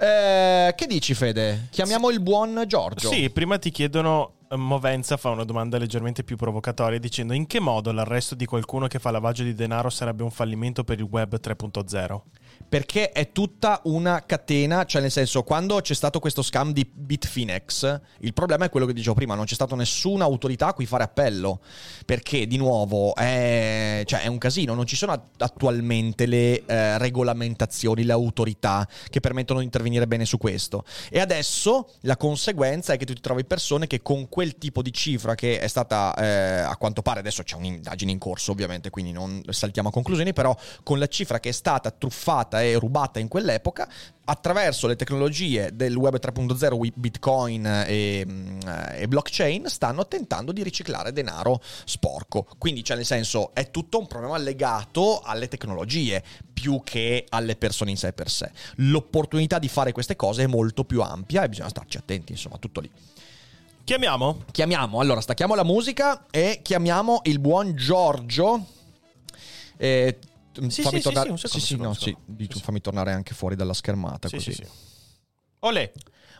Eh, che dici, Fede? Chiamiamo il buon Giorgio. Sì, prima ti chiedono Movenza fa una domanda leggermente più provocatoria dicendo in che modo l'arresto di qualcuno che fa lavaggio di denaro sarebbe un fallimento per il web 3.0? Perché è tutta una catena, cioè nel senso quando c'è stato questo scam di Bitfinex, il problema è quello che dicevo prima, non c'è stata nessuna autorità a cui fare appello, perché di nuovo è, cioè, è un casino, non ci sono attualmente le eh, regolamentazioni, le autorità che permettono di intervenire bene su questo. E adesso la conseguenza è che tu ti trovi persone che con quel tipo di cifra che è stata, eh, a quanto pare, adesso c'è un'indagine in corso ovviamente, quindi non saltiamo a conclusioni, però con la cifra che è stata truffata e rubata in quell'epoca, attraverso le tecnologie del web 3.0, Bitcoin e, mm, e, blockchain, stanno tentando di riciclare denaro sporco. Quindi, cioè, nel senso, è tutto un problema legato alle tecnologie più che alle persone in sé per sé. L'opportunità di fare queste cose è molto più ampia e bisogna starci attenti, insomma, tutto lì. Chiamiamo? Chiamiamo, allora stacchiamo la musica e chiamiamo il buon Giorgio. Eh, sì, fammi sì, tornare. Sì, sì, sì, no, sì, fammi tornare anche fuori dalla schermata. Sì, così. sì, sì. Olè.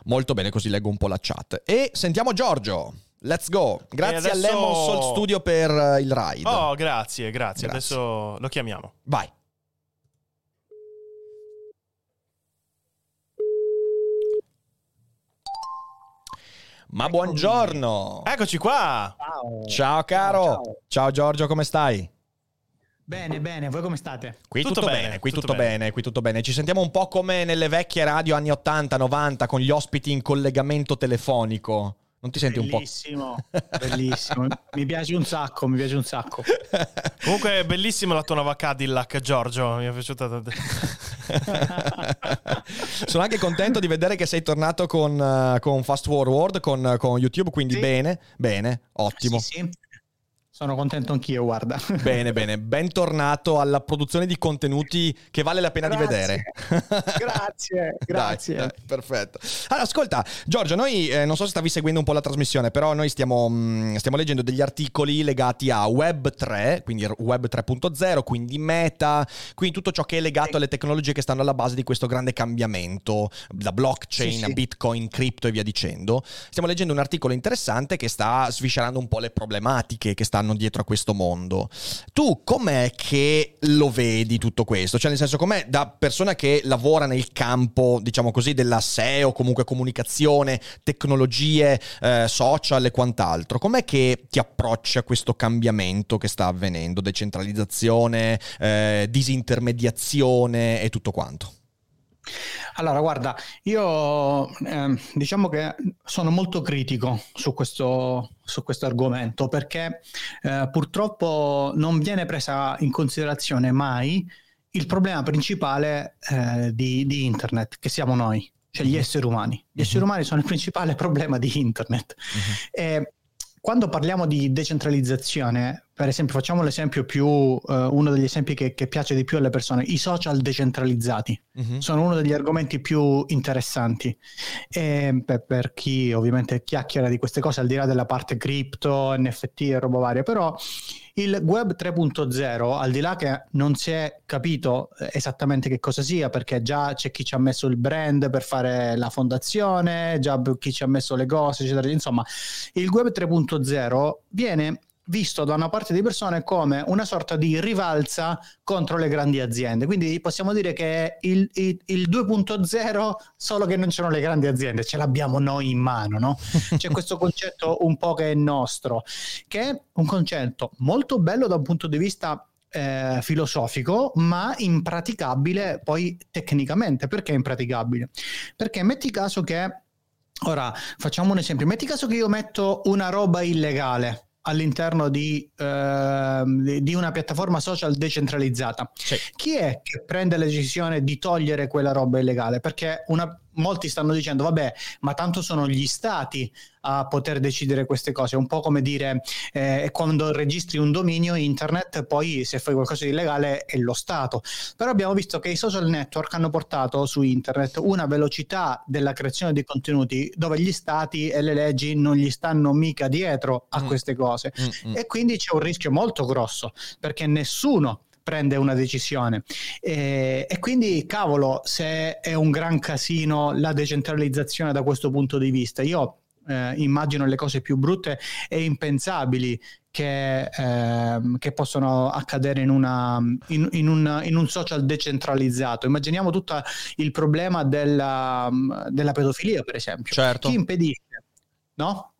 Molto bene, così leggo un po' la chat. E sentiamo Giorgio. Let's go. Grazie adesso... a Lemon Soul Studio per eh, il ride. Oh, grazie, grazie, grazie. Adesso lo chiamiamo. Vai. Ma buongiorno! Eccoci qua! Ciao, ciao caro! Ciao. ciao, Giorgio, come stai? Bene, bene, voi come state? Qui tutto, tutto bene, bene, qui tutto, tutto bene. bene, qui tutto bene. Ci sentiamo un po' come nelle vecchie radio anni 80-90 con gli ospiti in collegamento telefonico. Non ti senti bellissimo, un po'? Bellissimo, mi piace un sacco, mi piace un sacco. Comunque è bellissima la tua nuova Cadillac, Giorgio, mi è piaciuta. Sono anche contento di vedere che sei tornato con, uh, con Fast Forward, con, con YouTube, quindi sì. bene, bene, ottimo. Sì, sì. Sono contento anch'io, guarda. Bene, bene. Bentornato alla produzione di contenuti che vale la pena grazie. di vedere. grazie, grazie. Dai, dai, perfetto. Allora, ascolta, Giorgio, noi eh, non so se stavi seguendo un po' la trasmissione, però noi stiamo, mh, mm, stiamo leggendo degli articoli legati a Web 3, quindi Web 3.0, quindi Meta, quindi tutto ciò che è legato sì. alle tecnologie che stanno alla base di questo grande cambiamento, da blockchain sì, a Bitcoin, cripto e via dicendo. Stiamo leggendo un articolo interessante che sta sviscerando un po' le problematiche che stanno stanno dietro a questo mondo. Tu com'è che lo vedi tutto questo? Cioè, nel senso, com'è da persona che lavora nel campo, diciamo così, della SEO, comunque comunicazione, tecnologie, eh, social e quant'altro, com'è che ti approcci a questo cambiamento che sta avvenendo? Decentralizzazione, eh, disintermediazione e tutto quanto? Allora, guarda, io eh, diciamo che sono molto critico su questo, su questo argomento perché eh, purtroppo non viene presa in considerazione mai il problema principale eh, di, di, internet, che siamo noi, cioè gli mhm. esseri umani. Gli mm-hmm. esseri umani sono il principale problema di internet. Mm-hmm. E quando parliamo di decentralizzazione, per esempio, facciamo l'esempio più, uh, uno degli esempi che, che, piace di più alle persone, i social decentralizzati uh-huh. sono uno degli argomenti più interessanti. E, beh, per chi ovviamente chiacchiera di queste cose, al di là della parte cripto, NFT e roba varia, però il web 3.0, al di là che non si è capito eh, esattamente che cosa sia, perché già c'è chi ci ha messo il brand per fare la fondazione, già chi ci ha messo le cose, eccetera. Insomma, il web 3.0 viene visto da una parte di persone come una sorta di rivalsa contro le grandi aziende. Quindi possiamo dire che è il, il, il 2.0 solo che non c'erano le grandi aziende, ce l'abbiamo noi in mano, no? C'è questo concetto un po' che è nostro, che è un concetto molto bello da un punto di vista eh, filosofico, ma impraticabile poi tecnicamente. Perché impraticabile? Perché metti caso che Ora facciamo un esempio. Metti caso che io metto una roba illegale all'interno di, eh, di, una piattaforma social decentralizzata. Sì. Chi è che prende la decisione di togliere quella roba illegale? Perché una, molti stanno dicendo, vabbè, ma tanto sono gli stati a poter decidere queste cose. È un po' come dire eh, quando registri un dominio internet, poi se fai qualcosa di illegale è lo Stato. Però abbiamo visto che i social network hanno portato su internet una velocità della creazione di contenuti dove gli stati e le leggi non gli stanno mica dietro a mm. queste cose. Mm-hmm. E quindi c'è un rischio molto grosso perché nessuno prende una decisione. E, e, quindi, cavolo, se è un gran casino la decentralizzazione da questo punto di vista, io eh, immagino le cose più brutte e impensabili che, eh, che possono accadere in, una, in, in, un, in, un, social decentralizzato. Immaginiamo tutto il problema della, della pedofilia, per esempio. Certo. Chi impedisce? No?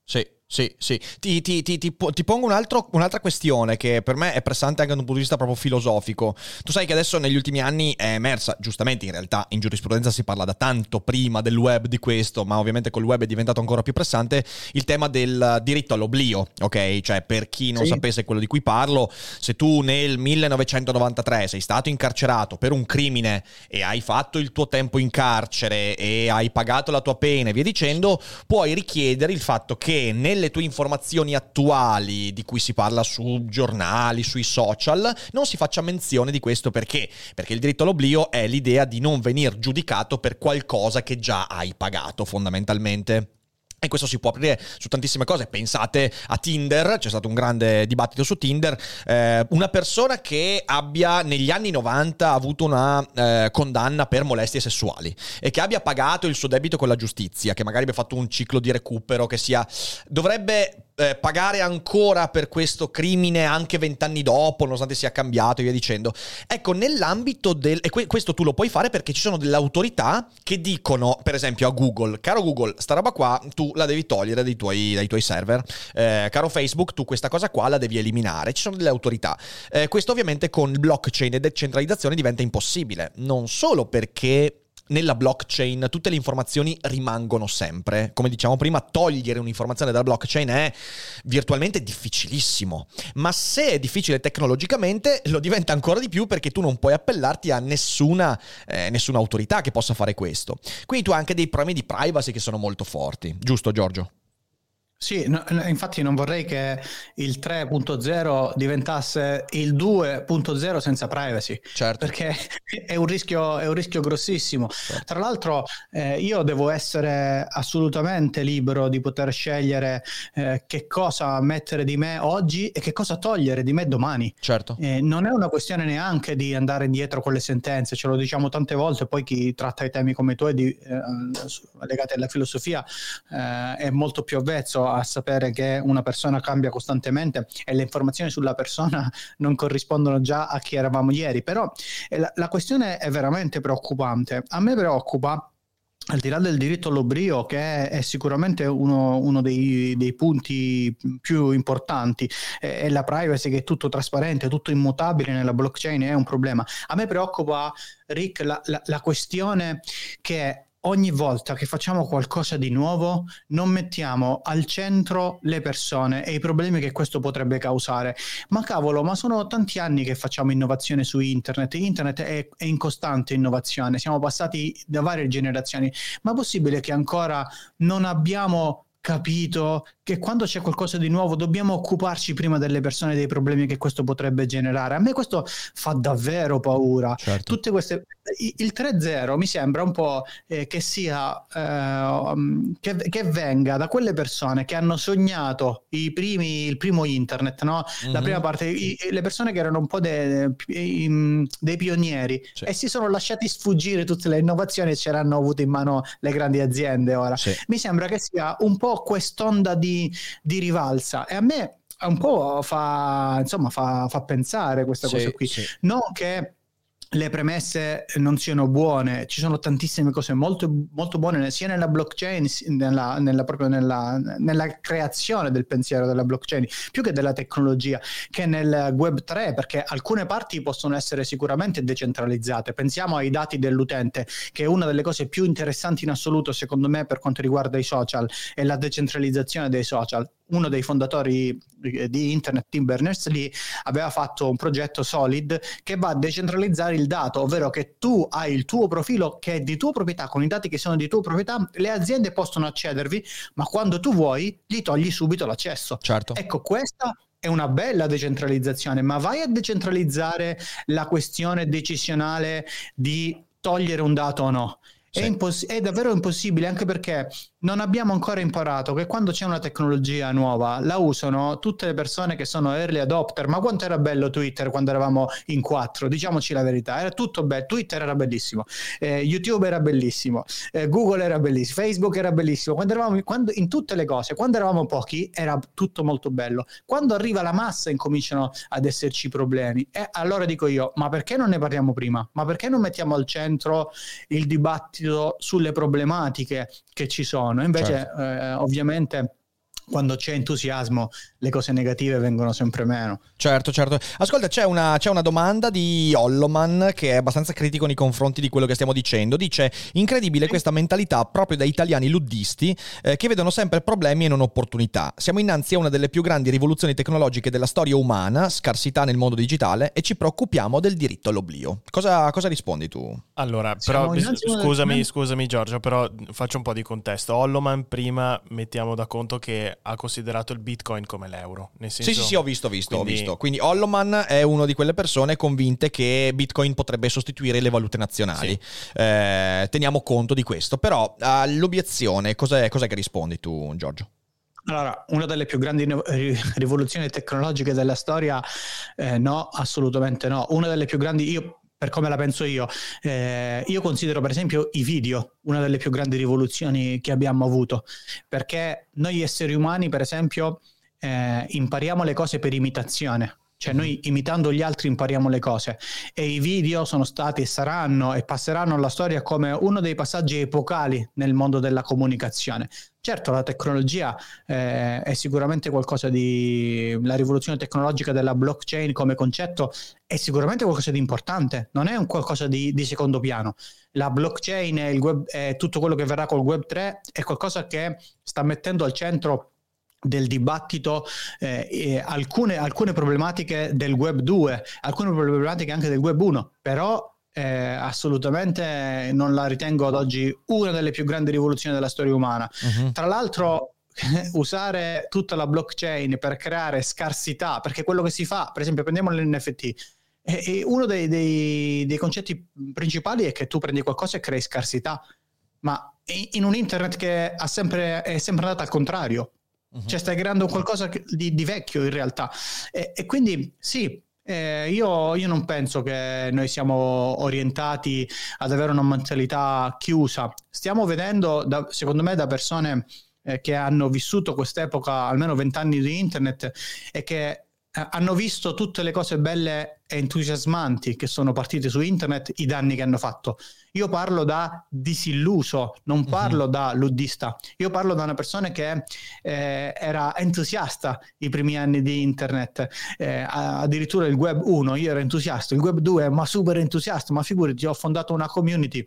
Sì. Sì. Ti, ti, ti, ti pongo un altro, un'altra questione che per me è pressante anche da un punto di vista proprio filosofico. Tu sai che adesso negli ultimi anni è emersa, giustamente in realtà in giurisprudenza si parla da tanto prima del web di questo, ma ovviamente col web è diventato ancora più pressante, il tema del diritto all'oblio, ok? Cioè per chi non sì. sapesse quello di cui parlo, se tu nel 1993 sei stato incarcerato per un crimine e hai fatto il tuo tempo in carcere e hai pagato la tua pena e via dicendo, puoi richiedere il fatto che nel nelle tue informazioni attuali di cui si parla su giornali, sui social, non si faccia menzione di questo perché? Perché il diritto all'oblio è l'idea di non venir giudicato per qualcosa che già hai pagato fondamentalmente. E questo si può aprire su tantissime cose. Pensate a Tinder, c'è stato un grande dibattito su Tinder. Eh, una persona che abbia negli anni 90 avuto una eh, condanna per molestie sessuali e che abbia pagato il suo debito con la giustizia, che magari abbia fatto un ciclo di recupero, che sia. dovrebbe eh, pagare ancora per questo crimine anche vent'anni dopo, nonostante sia cambiato e via dicendo. Ecco, nell'ambito del... e que- questo tu lo puoi fare perché ci sono delle autorità che dicono, per esempio a Google, caro Google, sta roba qua tu la devi togliere dai tuoi, dai tuoi server, eh, caro Facebook, tu questa cosa qua la devi eliminare. Ci sono delle autorità. Eh, questo ovviamente con blockchain e decentralizzazione diventa impossibile, non solo perché nella blockchain tutte le informazioni rimangono sempre. Come diciamo prima, togliere un'informazione dalla blockchain è virtualmente difficilissimo. Ma se è difficile tecnologicamente, lo diventa ancora di più perché tu non puoi appellarti a nessuna, eh, nessuna autorità che possa fare questo. Quindi tu hai anche dei problemi di privacy che sono molto forti. Giusto, Giorgio? Sì, no, infatti non vorrei che il 3.0 diventasse il 2.0 senza privacy, certo. perché è un rischio, è un rischio grossissimo. Certo. Tra l'altro eh, io devo essere assolutamente libero di poter scegliere eh, che cosa mettere di me oggi e che cosa togliere di me domani. Certo. Eh, non è una questione neanche di andare indietro con le sentenze, ce lo diciamo tante volte, poi chi tratta i temi come tu di, eh, legati alla filosofia eh, è molto più avvezzo a sapere che una persona cambia costantemente e le informazioni sulla persona non corrispondono già a chi eravamo ieri, però eh, la, la questione è veramente preoccupante. A me preoccupa al di là del diritto all'oblio, che è sicuramente uno, uno dei, dei, punti più importanti, e la privacy che è tutto trasparente, tutto immutabile nella blockchain è un problema. A me preoccupa, Rick, la, la, la questione che ogni volta che facciamo qualcosa di nuovo non mettiamo al centro le persone e i problemi che questo potrebbe causare. Ma cavolo, ma sono tanti anni che facciamo innovazione su internet. Internet è, è in costante innovazione, siamo passati da varie generazioni. Ma è possibile che ancora non abbiamo capito che quando c'è qualcosa di nuovo dobbiamo occuparci prima delle persone dei problemi che questo potrebbe generare. A me questo fa davvero paura. Certo. Tutte queste il 3-0 mi sembra un po' eh, che sia eh, che, che, venga da quelle persone che hanno sognato i primi, il primo internet, no? mm-hmm. la mhm. prima parte, i, le persone che erano un po' de, de, dei pionieri sì. e si sono lasciati sfuggire tutte le innovazioni e ce l'hanno avute in mano le grandi aziende ora. Sì. Mi sembra che sia un po' quest'onda di, di rivalsa e a me un po' fa, insomma, fa, fa pensare questa sì, cosa qui. Non che le premesse non siano buone, ci sono tantissime cose molto, molto buone sia nella blockchain, nella, nella, proprio nella, nella, creazione del pensiero della blockchain, più che della tecnologia, che nel web 3, perché alcune parti possono essere sicuramente decentralizzate. Pensiamo ai dati dell'utente, che è una delle cose più interessanti in assoluto, secondo me, per quanto riguarda i social, è la decentralizzazione dei social uno dei fondatori eh, di Internet, Tim Berners-Lee, aveva fatto un progetto Solid che va a decentralizzare il dato, ovvero che tu hai il tuo profilo che è di tua proprietà, con i dati che sono di tua proprietà, le aziende possono accedervi, ma quando tu vuoi gli togli subito l'accesso. Certo. Ecco, questa è una bella decentralizzazione, ma vai a decentralizzare la questione decisionale di togliere un dato o no. È, imposs- è, davvero impossibile anche perché non abbiamo ancora imparato che quando c'è una tecnologia nuova la usano tutte le persone che sono early adopter. Ma quanto era bello Twitter quando eravamo in quattro? Diciamoci la verità, era tutto bello. Twitter era bellissimo, eh, YouTube era bellissimo, eh, Google era bellissimo, Facebook era bellissimo. Quando eravamo quando, in tutte le cose, quando eravamo pochi, era tutto molto bello. Quando arriva la massa incominciano ad esserci problemi. E allora dico io, ma perché non ne parliamo prima? Ma perché non mettiamo al centro il dibattito sulle problematiche che ci sono? Invece, certo. eh, ovviamente quando c'è entusiasmo le cose negative vengono sempre meno. Certo, certo. Ascolta, c'è una, c'è una, domanda di Holloman che è abbastanza critico nei confronti di quello che stiamo dicendo. Dice, incredibile questa mentalità proprio da italiani luddisti eh, che vedono sempre problemi e non opportunità. Siamo innanzi a una delle più grandi rivoluzioni tecnologiche della storia umana, scarsità nel mondo digitale e ci preoccupiamo del diritto all'oblio. Cosa, cosa rispondi tu? Allora, però, scusami, scusami Giorgio, però faccio un po' di contesto. Holloman prima mettiamo da conto che ha considerato il Bitcoin come l'euro. Nel senso, sì, sì, sì, ho visto, visto, quindi... ho visto. Quindi Holloman è una di quelle persone convinte che Bitcoin potrebbe sostituire le valute nazionali. Sì. Eh, teniamo conto di questo. Però all'obiezione, cos'è, cos'è che rispondi tu, Giorgio? Allora, una delle più grandi rivoluzioni tecnologiche della storia, eh, no, assolutamente no. Una delle più grandi, io per come la penso io. Eh, io considero per esempio i video una delle più grandi rivoluzioni che abbiamo avuto, perché noi esseri umani, per esempio, eh, impariamo le cose per imitazione. Cioè noi imitando gli altri impariamo le cose e i video sono stati e saranno e passeranno alla storia come uno dei passaggi epocali nel mondo della comunicazione. Certo, la tecnologia eh, è sicuramente qualcosa di... la rivoluzione tecnologica della blockchain come concetto è sicuramente qualcosa di importante, non è un qualcosa di, di secondo piano. La blockchain e, e tutto quello che verrà col Web 3 è qualcosa che sta mettendo al centro del dibattito eh, alcune, alcune, problematiche del web 2, alcune problematiche anche del web 1, però eh, assolutamente non la ritengo ad oggi una delle più grandi rivoluzioni della storia umana. Uh-huh. Tra l'altro usare tutta la blockchain per creare scarsità, perché quello che si fa, per esempio prendiamo l'NFT, e, uno dei, dei, dei concetti principali è che tu prendi qualcosa e crei scarsità, ma in un internet che sempre, è sempre andato al contrario, Uh-huh. Cioè stai creando qualcosa di, di vecchio in realtà. E, e quindi sì, eh, io, io, non penso che noi siamo orientati ad avere una mentalità chiusa. Stiamo vedendo, da, secondo me, da persone eh, che hanno vissuto quest'epoca, almeno vent'anni di internet, e che eh, hanno visto tutte le cose belle e entusiasmanti che sono partite su internet, i danni che hanno fatto. Io parlo da disilluso, non mhm. parlo uh-huh. da luddista. Io parlo da una persona che eh, era entusiasta i primi anni di internet, eh, addirittura il web 1, io ero entusiasta, il web 2, ma super entusiasta, ma figurati, ho fondato una community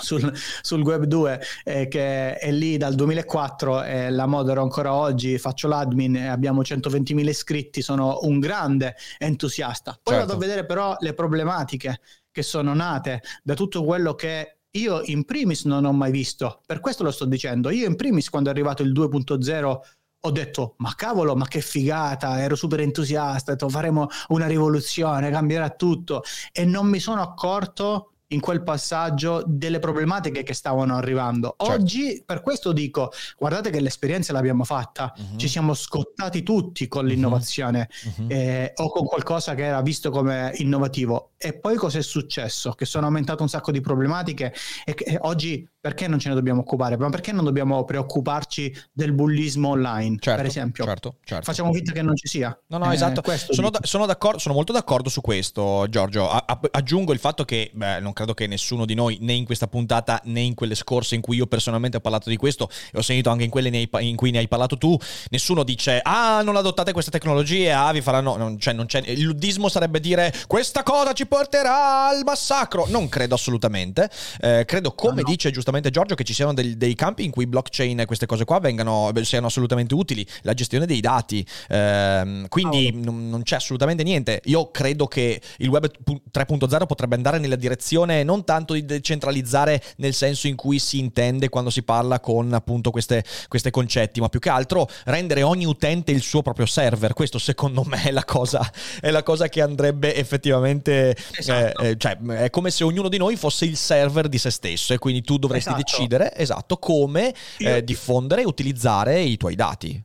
sul, sul, Web 2 eh, che è lì dal 2004 e la modero ancora oggi, faccio l'admin e abbiamo 120.000 iscritti, sono un grande entusiasta. Poi certo. vado a vedere però le problematiche che sono nate da tutto quello che io in primis non ho mai visto, per questo lo sto dicendo, io in primis quando è arrivato il 2.0 ho detto ma cavolo ma che figata ero super entusiasta ho detto faremo una rivoluzione cambierà tutto. E non mi sono accorto in quel passaggio delle problematiche che stavano arrivando. Certo. Oggi per questo dico, guardate che l'esperienza l'abbiamo fatta, uh-huh. ci siamo scottati tutti con mhm. l'innovazione uh-huh. eh, o con qualcosa che era visto come innovativo. E poi cosa è successo? Che sono aumentate un sacco di problematiche e che oggi perché non ce ne dobbiamo occupare? Ma perché non dobbiamo preoccuparci del bullismo online, certo, per esempio? Certo, certo. Facciamo finta che non ci sia. No, no, eh, esatto. Sono, da, sono, sono, molto d'accordo su questo, Giorgio. A, a, aggiungo il fatto che, beh, non credo che nessuno di noi, né in questa puntata né in quelle scorse in cui io personalmente ho parlato di questo, e ho sentito anche in quelle in cui ne hai parlato tu, nessuno dice, ah, non adottate queste tecnologie, ah, vi faranno... Non, cioè, non c'è, il luddismo sarebbe dire, questa cosa ci porterà al massacro. Non credo assolutamente. Eh, credo, come no, no. dice giustamente effettivamente Giorgio che ci siano dei, dei campi in cui blockchain e queste cose qua vengano, siano assolutamente utili, la gestione dei dati, ehm, quindi oh. non, non, c'è assolutamente niente. Io credo che il web 3.0 potrebbe andare nella direzione non tanto di decentralizzare nel senso in cui si intende quando si parla con appunto queste, queste concetti, ma più che altro rendere ogni utente il suo proprio server. Questo secondo me è la cosa, è la cosa che andrebbe effettivamente... Esatto. Eh, eh, cioè, è come se ognuno di noi fosse il server di se stesso e quindi tu dovresti esatto. decidere esatto come eh, diffondere e utilizzare i tuoi dati.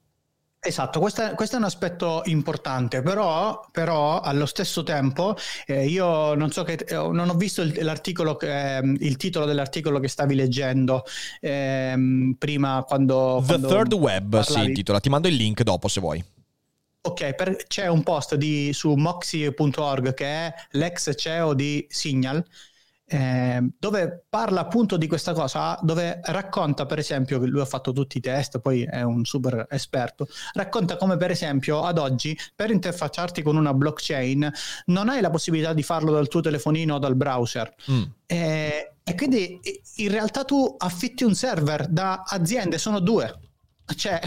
Esatto, questo è, questo è, un aspetto importante, però, però allo stesso tempo eh, io non so che eh, non ho visto il, l'articolo, eh, il titolo dell'articolo che stavi leggendo ehm, prima quando... The quando Third Web parlavi. si intitola, ti mando il link dopo se vuoi. Ok, per, c'è un post di, su moxie.org che è l'ex CEO di Signal eh, dove parla appunto di questa cosa, dove racconta per esempio che lui ha fatto tutti i test, poi è un super esperto, racconta come per esempio ad oggi per interfacciarti con una blockchain non hai la possibilità di farlo dal tuo telefonino o dal browser. Mm. Eh, e quindi in realtà tu affitti un server da aziende, sono due cioè,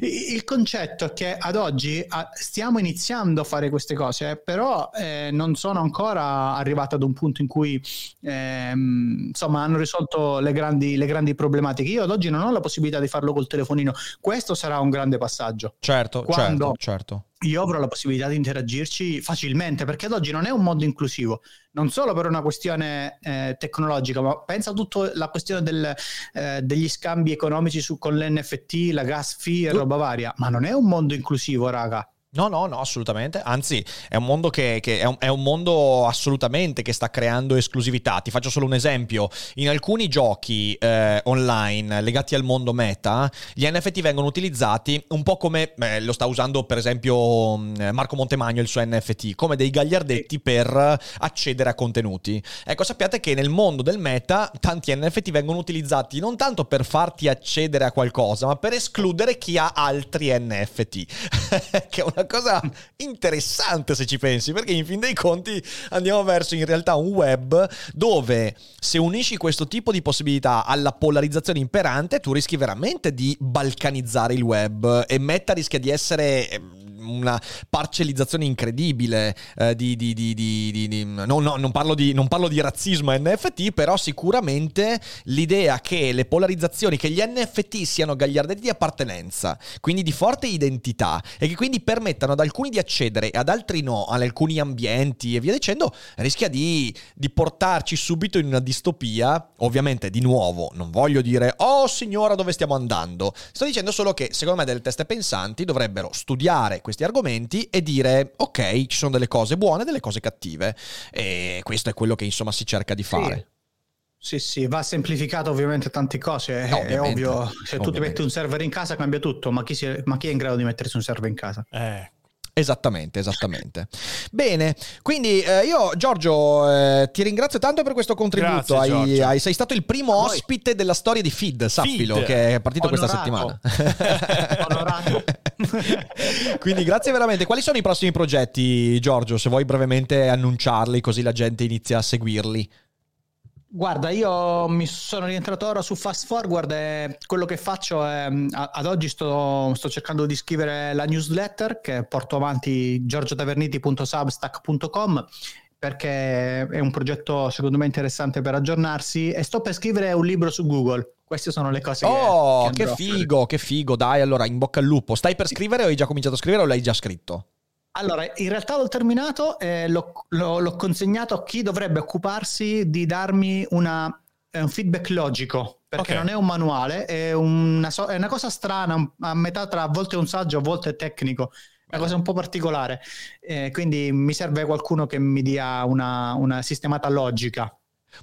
il concetto è che ad oggi stiamo iniziando a fare queste cose, però eh, non sono ancora arrivate ad un punto in cui eh, insomma hanno risolto le grandi, le grandi, problematiche. Io ad oggi non ho la possibilità di farlo col telefonino. Questo sarà un grande passaggio. Certo, Quando, certo, certo io avrò la possibilità di interagirci facilmente, perché ad oggi non è un mondo inclusivo, non solo per una questione eh, tecnologica, ma pensa a tutta la questione del, eh, degli scambi economici su, con l'NFT, la gas fee e roba varia, ma non è un mondo inclusivo, raga. No, no, no, assolutamente. Anzi, è un mondo che, che è, un, è, un, mondo assolutamente che sta creando esclusività. Ti faccio solo un esempio. In alcuni giochi eh, online legati al mondo meta, gli NFT vengono utilizzati un po' come eh, lo sta usando, per esempio, mm, Marco Montemagno il suo NFT, come dei gagliardetti per accedere a contenuti. Ecco, sappiate che nel mondo del meta tanti NFT vengono utilizzati non tanto per farti accedere a qualcosa, ma per escludere chi ha altri NFT. che è una una cosa interessante se ci pensi, perché in fin dei conti andiamo verso in realtà un web dove se unisci questo tipo di possibilità alla polarizzazione imperante, tu rischi veramente di balcanizzare il web e Meta rischia di essere una parcellizzazione incredibile eh, di, di, di, di no, no, non, parlo di, non parlo di razzismo NFT, però sicuramente l'idea che le polarizzazioni, che gli NFT siano gagliardetti di appartenenza, quindi di forte identità e che quindi permettano ad alcuni di accedere e ad altri no, ad alcuni ambienti e via dicendo, rischia di, di portarci subito in una distopia. Ovviamente, di nuovo, non voglio dire, oh signora, dove stiamo andando. Sto dicendo solo che, secondo me, delle teste pensanti dovrebbero studiare questi argomenti e dire ok, ci sono delle cose buone e delle cose cattive. E questo è quello che insomma si cerca di fare. Sì. Sì, sì, va semplificato ovviamente tante cose, no, è ovvio, se tu ti metti un server in casa cambia tutto, ma chi, si, ma chi, è in grado di mettersi un server in casa? Eh, Esattamente, esattamente. Bene, quindi eh, io Giorgio eh, ti ringrazio tanto per questo contributo. Grazie, hai, hai, sei stato il primo ospite della storia di Feed, sappilo, Feed. che è partito Onorato. questa settimana. Onorato. quindi grazie veramente. Quali sono i prossimi progetti, Giorgio? Se vuoi brevemente annunciarli così la gente inizia a seguirli. Guarda, io mi sono rientrato ora su Fast Forward e quello che faccio è, ad oggi sto, sto cercando di scrivere la newsletter che porto avanti giorgiotaverniti.substack.com perché è un progetto secondo me interessante per aggiornarsi e sto per scrivere un libro su Google. Queste sono le cose oh, che... Oh, che figo, che figo, dai, allora in bocca al lupo. Stai per scrivere o hai già cominciato a scrivere o l'hai già scritto? Allora, in realtà l'ho terminato e l'ho, l'ho, l'ho consegnato a chi dovrebbe occuparsi di darmi una, un feedback logico, perché okay. non è un manuale, è una, è una, cosa strana, a metà tra a volte un saggio, a volte tecnico, una cosa un po' particolare. Eh, quindi mi serve qualcuno che mi dia una, una sistemata logica.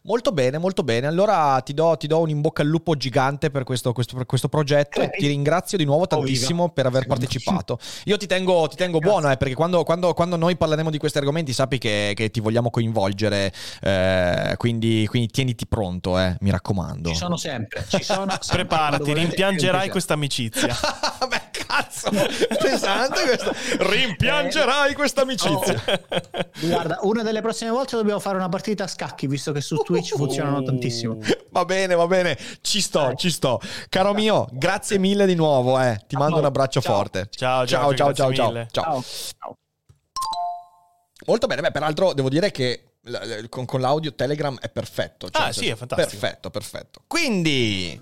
Molto bene, molto bene. Allora ti do, ti do, un in bocca al lupo gigante per questo, questo, per questo progetto e ti ringrazio di nuovo tantissimo oh, per aver partecipato. Io ti tengo, ti tengo buono eh, perché quando, quando, quando, noi parleremo di questi argomenti sappi che, che ti vogliamo coinvolgere, eh, quindi, quindi, tieniti pronto, eh, mi raccomando. Ci sono sempre. Ci sono sempre Preparati, rimpiangerai questa amicizia. Beh, Cazzo, pesante questo. Rimpiangerai questa amicizia. Oh. Guarda, una delle prossime volte dobbiamo fare una partita a scacchi, visto che su Twitch funzionano tantissimo. Va bene, va bene. Ci sto, ci sto. Caro mio, grazie mille di nuovo, eh. Ti mando un abbraccio ciao. forte. Ciao, ciao, ciao, ciao, ciao, ciao. Molto bene, beh, peraltro devo dire che con, con, l'audio Telegram è perfetto. Cioè, ah, sì, è fantastico. Perfetto, perfetto. Quindi,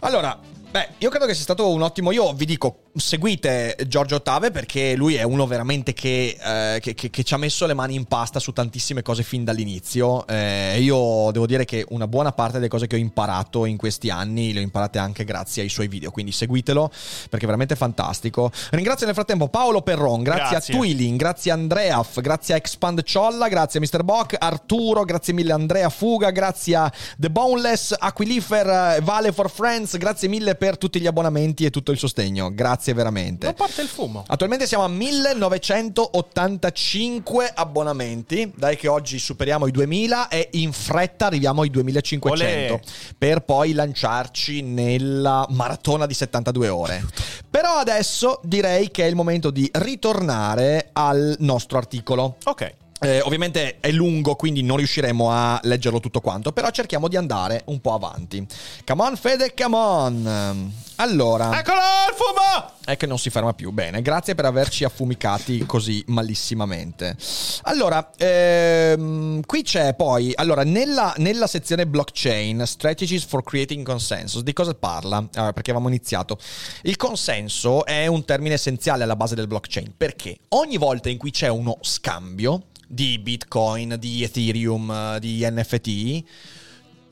allora, beh, io credo che sia stato un ottimo. Io vi dico, seguite Giorgio Ottave perché lui è uno veramente che, eh, che, che, che, ci ha messo le mani in pasta su tantissime cose fin dall'inizio. Eh, io devo dire che una buona parte delle cose che ho imparato in questi anni le ho imparate anche grazie ai suoi video, quindi seguitelo perché è veramente fantastico. Ringrazio nel frattempo Paolo Perron, grazie, grazie. a Twilling, grazie a Andreaf, grazie a Expand Ciolla, grazie a Mr. Bock, Arturo, grazie mille Andrea Fuga, grazie a The Boneless, Aquilifer, Vale for Friends, grazie mille per tutti gli abbonamenti e tutto il sostegno. Grazie grazie veramente. Non parte il fumo. Attualmente siamo a 1985 abbonamenti. Dai che oggi superiamo i 2000 e in fretta arriviamo ai 2500 Olè. per poi lanciarci nella maratona di 72 ore. Però adesso direi che è il momento di ritornare al nostro articolo. Ok. Eh, ovviamente è lungo, quindi non riusciremo a leggerlo tutto quanto, però cerchiamo di andare un po' avanti. Come on, Fede, come on. Allora. Eccolo il fumo! È che non si ferma più. Bene, grazie per averci affumicati così malissimamente. Allora, ehm, qui c'è poi, allora, nella, nella, sezione blockchain, Strategies for Creating Consensus, di cosa parla? Allora, perché avevamo iniziato. Il consenso è un termine essenziale alla base del blockchain, perché ogni volta in cui c'è uno scambio, di Bitcoin, di Ethereum, di NFT,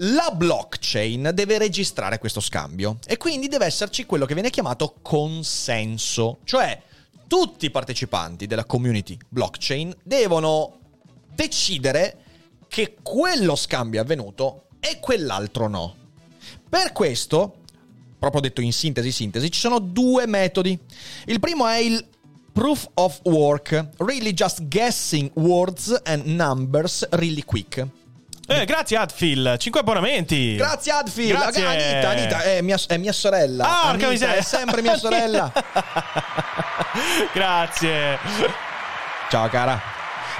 la blockchain deve registrare questo scambio e quindi deve esserci quello che viene chiamato consenso, cioè tutti i partecipanti della community blockchain devono decidere che quello scambio è avvenuto e quell'altro no. Per questo, proprio detto in sintesi sintesi, ci sono due metodi. Il primo è il proof of work, really just guessing words and numbers really quick. Eh, grazie Adfil, 5 abbonamenti. Grazie Adfil. Grazie. Anita, Anita è mia, è mia sorella. Ah, Anita miseria. è sempre mia sorella. grazie. Ciao cara.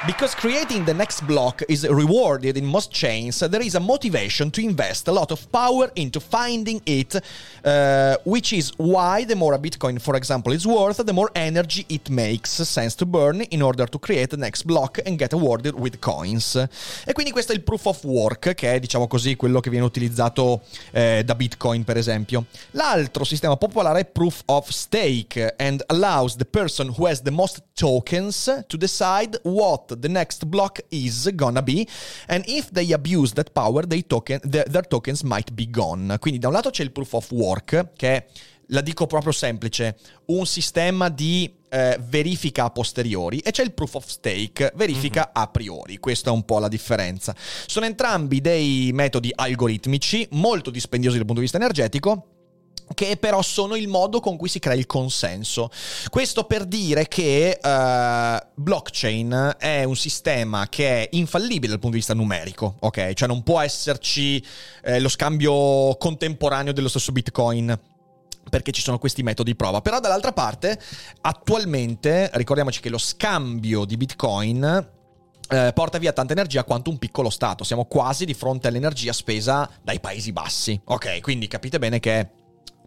Because creating the next block is rewarded in most chains, there is a motivation to invest a lot of power into finding it, uh, which is why the more a Bitcoin, for example, is worth, the more energy it makes sense to burn in order to create the next block and get awarded with coins. E quindi questo è il proof of work, che è, diciamo così, quello che viene utilizzato eh, da Bitcoin, per esempio. L'altro sistema popolare è proof of stake and allows the person who has the most tokens to decide what the next block is gonna be, and if they abuse that power, token, their, their tokens might be gone. Quindi da un lato c'è il proof of work, che è, la dico proprio semplice, un sistema di eh, verifica a posteriori e c'è il proof of stake, verifica mm-hmm. a priori. Questa è un po' la differenza. Sono entrambi dei metodi algoritmici molto dispendiosi dal punto di vista energetico che però sono il modo con cui si crea il consenso. Questo per dire che uh, blockchain è un sistema che è infallibile dal punto di vista numerico, ok? Cioè non può esserci eh, lo scambio contemporaneo dello stesso Bitcoin perché ci sono questi metodi di prova. Però dall'altra parte, attualmente, ricordiamoci che lo scambio di Bitcoin eh, porta via tanta energia quanto un piccolo Stato. Siamo quasi di fronte all'energia spesa dai Paesi Bassi. Ok, quindi capite bene che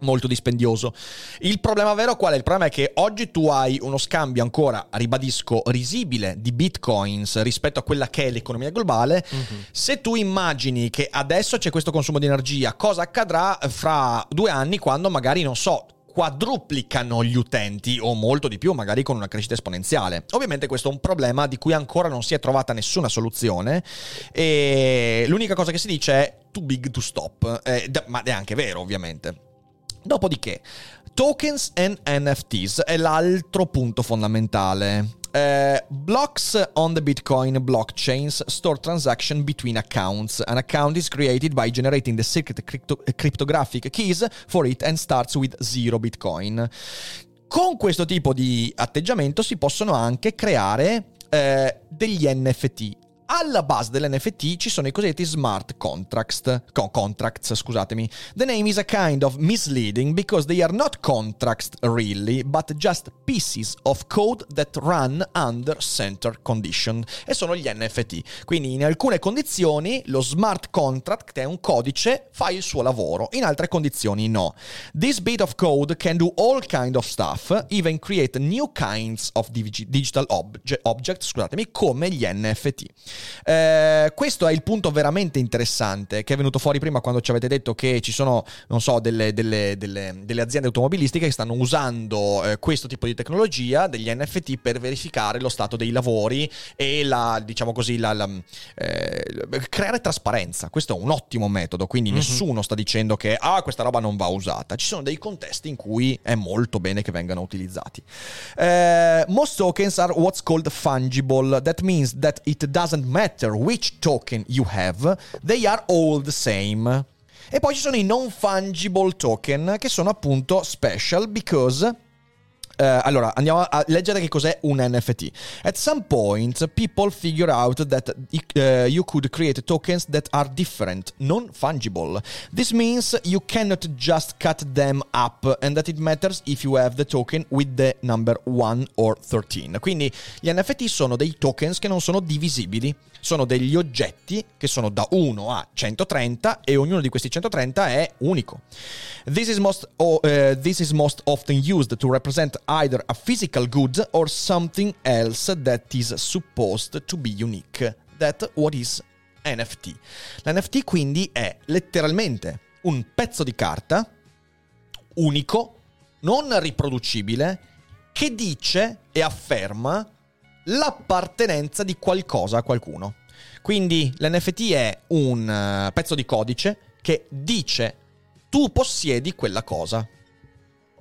molto dispendioso. Il problema vero qual è? Il problema è che oggi tu hai uno scambio ancora, ribadisco, risibile di bitcoins rispetto a quella che è l'economia globale. Mm-hmm. Se tu immagini che adesso c'è questo consumo di energia, cosa accadrà fra due anni quando magari, non so, quadruplicano gli utenti o molto di più, magari con una crescita esponenziale. Ovviamente questo è un problema di cui ancora non si è trovata nessuna soluzione e l'unica cosa che si dice è too big to stop, eh, ma è anche vero ovviamente. Dopodiché, tokens and NFTs è l'altro punto fondamentale. Uh, blocks on the Bitcoin blockchains store transaction between accounts. An account is created by generating the secret crypto- cryptographic keys for it and starts with zero Bitcoin. Con questo tipo di atteggiamento si possono anche creare uh, degli NFT alla base dell'NFT ci sono i cosiddetti smart contracts, contracts, scusatemi. The name is a kind of misleading because they are not contracts really, but just pieces of code that run under center condition. E sono gli NFT. Quindi in alcune condizioni lo smart contract, è un codice, fa il suo lavoro, in altre condizioni no. This bit of code can do all kind of stuff, even create new kinds of digital obje- objects, scusatemi, come gli NFT. Eh, questo è il punto veramente interessante che è venuto fuori prima quando ci avete detto che ci sono, non so, delle, delle, delle, delle aziende automobilistiche che stanno usando eh, questo tipo di tecnologia, degli NFT, per verificare lo stato dei lavori e la, diciamo così, la, la, eh, creare trasparenza. Questo è un ottimo metodo, quindi mm-hmm. nessuno sta dicendo che ah, questa roba non va usata. Ci sono dei contesti in cui è molto bene che vengano utilizzati. Uh, most tokens are what's called fungible. That means that it doesn't matter which token you have, they are all the same. E poi ci sono i non fungible token che sono appunto special because Uh, allora, andiamo a leggere che cos'è un NFT. At some point, people figure out that uh, you could create tokens that are different, non fungible. This means you cannot just cut them up and that it matters if you have the token with the number 1 or 13. Quindi gli NFT sono dei tokens che non sono divisibili sono degli oggetti che sono da 1 a 130 e ognuno di questi 130 è unico. This is most, uh, this is most often used to represent either a physical good or something else that is supposed to be unique. That what is NFT. L'NFT quindi è letteralmente un pezzo di carta unico, non riproducibile, che dice e afferma l'appartenenza di qualcosa a qualcuno. Quindi l'NFT è un uh, pezzo di codice che dice tu possiedi quella cosa.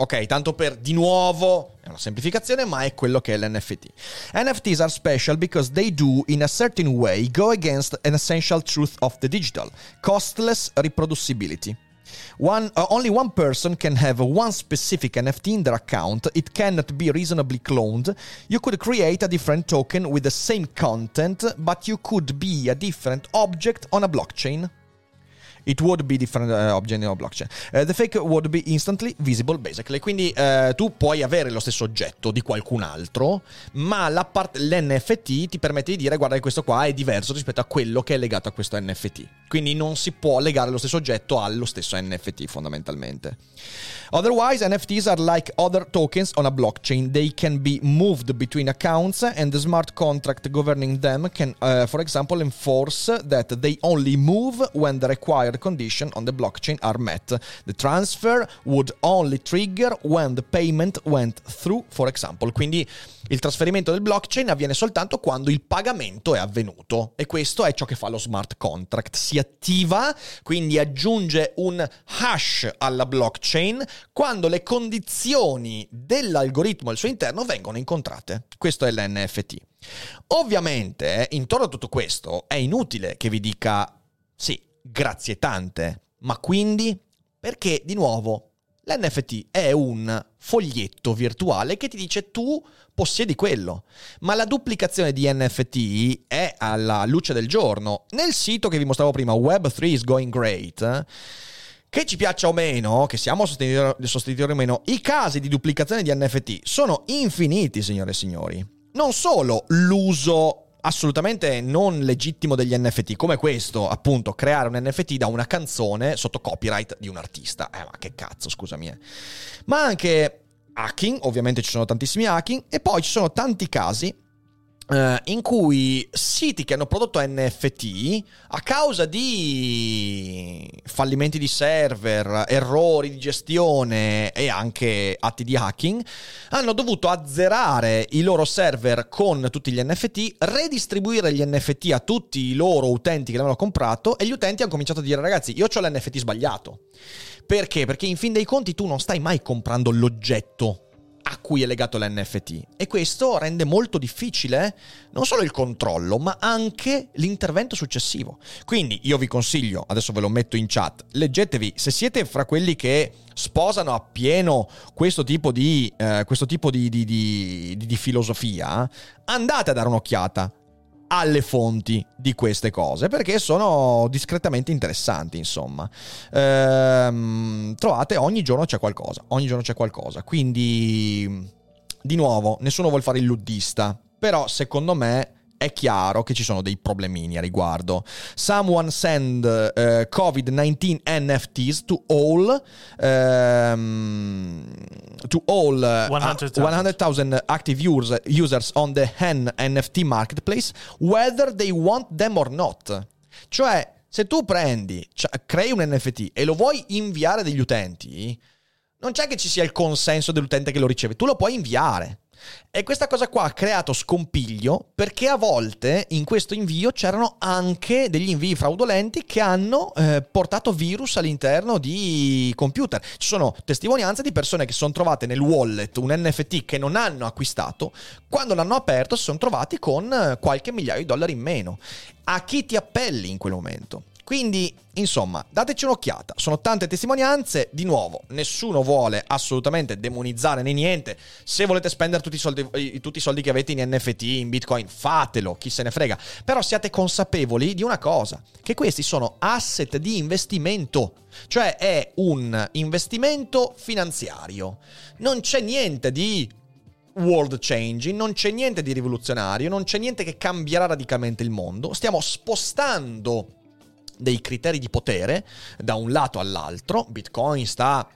Ok, tanto per di nuovo, è una semplificazione, ma è quello che è l'NFT. NFTs are special because they do, in a certain way, go against an essential truth of the digital, costless reproducibility. One, uh, only one person can have one specific NFT in their account. It cannot be reasonably cloned. You could create a different token with the same content, but you could be a different object on a blockchain. It would be different uh, object a blockchain. Uh, the fake would be instantly visible, basically. Quindi uh, tu puoi avere lo stesso oggetto di qualcun altro, ma part- l'NFT ti permette di dire guarda che questo qua è diverso rispetto a quello che è legato a questo NFT. Quindi non si può legare lo stesso oggetto allo stesso NFT fondamentalmente. Otherwise, NFTs are like other tokens on a blockchain. They can be moved between accounts, and the smart contract governing them can, uh, for example, enforce that they only move when the required conditions on the blockchain are met. The transfer would only trigger when the payment went through, for example. Quindi il trasferimento del blockchain avviene soltanto quando il pagamento è avvenuto e questo è ciò che fa lo smart contract. Si attiva, quindi aggiunge un hash alla blockchain quando le condizioni dell'algoritmo al suo interno vengono incontrate. Questo è l'NFT. Ovviamente, intorno a tutto questo, è inutile che vi dica sì, grazie tante, ma quindi perché di nuovo L'NFT è un foglietto virtuale che ti dice tu possiedi quello, ma la duplicazione di NFT è alla luce del giorno. Nel sito che vi mostravo prima, Web3 is going great, che ci piaccia o meno, che siamo sostenitori o meno, i casi di duplicazione di NFT sono infiniti, signore e signori. Non solo l'uso assolutamente non legittimo degli NFT, come questo, appunto, creare un NFT da una canzone sotto copyright di un artista. Eh, ma che cazzo, scusami. Eh. Ma anche hacking, ovviamente ci sono tantissimi hacking, e poi ci sono tanti casi Uh, in cui siti che hanno prodotto NFT a causa di fallimenti di server, errori di gestione e anche atti di hacking hanno dovuto azzerare i loro server con tutti gli NFT, redistribuire gli NFT a tutti i loro utenti che l'hanno comprato e gli utenti hanno cominciato a dire ragazzi io ho l'NFT sbagliato. Perché? Perché in fin dei conti tu non stai mai comprando l'oggetto a cui è legato l'NFT e questo rende molto difficile non solo il controllo ma anche l'intervento successivo. Quindi io vi consiglio, adesso ve lo metto in chat, leggetevi se siete fra quelli che sposano appieno questo tipo di, eh, questo tipo di, di, di filosofia, andate a dare un'occhiata alle fonti di queste cose perché sono discretamente interessanti insomma. Ehm, trovate ogni giorno c'è qualcosa ogni giorno c'è qualcosa. Quindi di nuovo nessuno vuole fare il luddista però secondo me è chiaro che ci sono dei problemini a riguardo. Someone send uh, COVID-19 NFTs to all um, to all uh, 100,000 active users, users on the HEN NFT marketplace, whether they want them or not. Cioè, se tu prendi, cioè, crei un NFT e lo vuoi inviare degli utenti, non c'è che ci sia il consenso dell'utente che lo riceve, tu lo puoi inviare. E questa cosa qua ha creato scompiglio perché a volte in questo invio c'erano anche degli invii fraudolenti che hanno eh, portato virus all'interno di computer. Ci sono testimonianze di persone che si sono trovate nel wallet un NFT che non hanno acquistato, quando l'hanno aperto si sono trovati con eh, qualche migliaio di dollari in meno. A chi ti appelli in quel momento? Quindi, insomma, dateci un'occhiata. Sono tante testimonianze. Di nuovo, nessuno vuole assolutamente demonizzare né niente. Se volete spendere tutti i, soldi, tutti i soldi che avete in NFT, in Bitcoin, fatelo, chi se ne frega. Però siate consapevoli di una cosa, che questi sono asset di investimento. Cioè è un investimento finanziario. Non c'è niente di world changing, non c'è niente di rivoluzionario, non c'è niente che cambierà radicalmente il mondo. Stiamo spostando dei criteri di potere da un lato all'altro. Bitcoin sta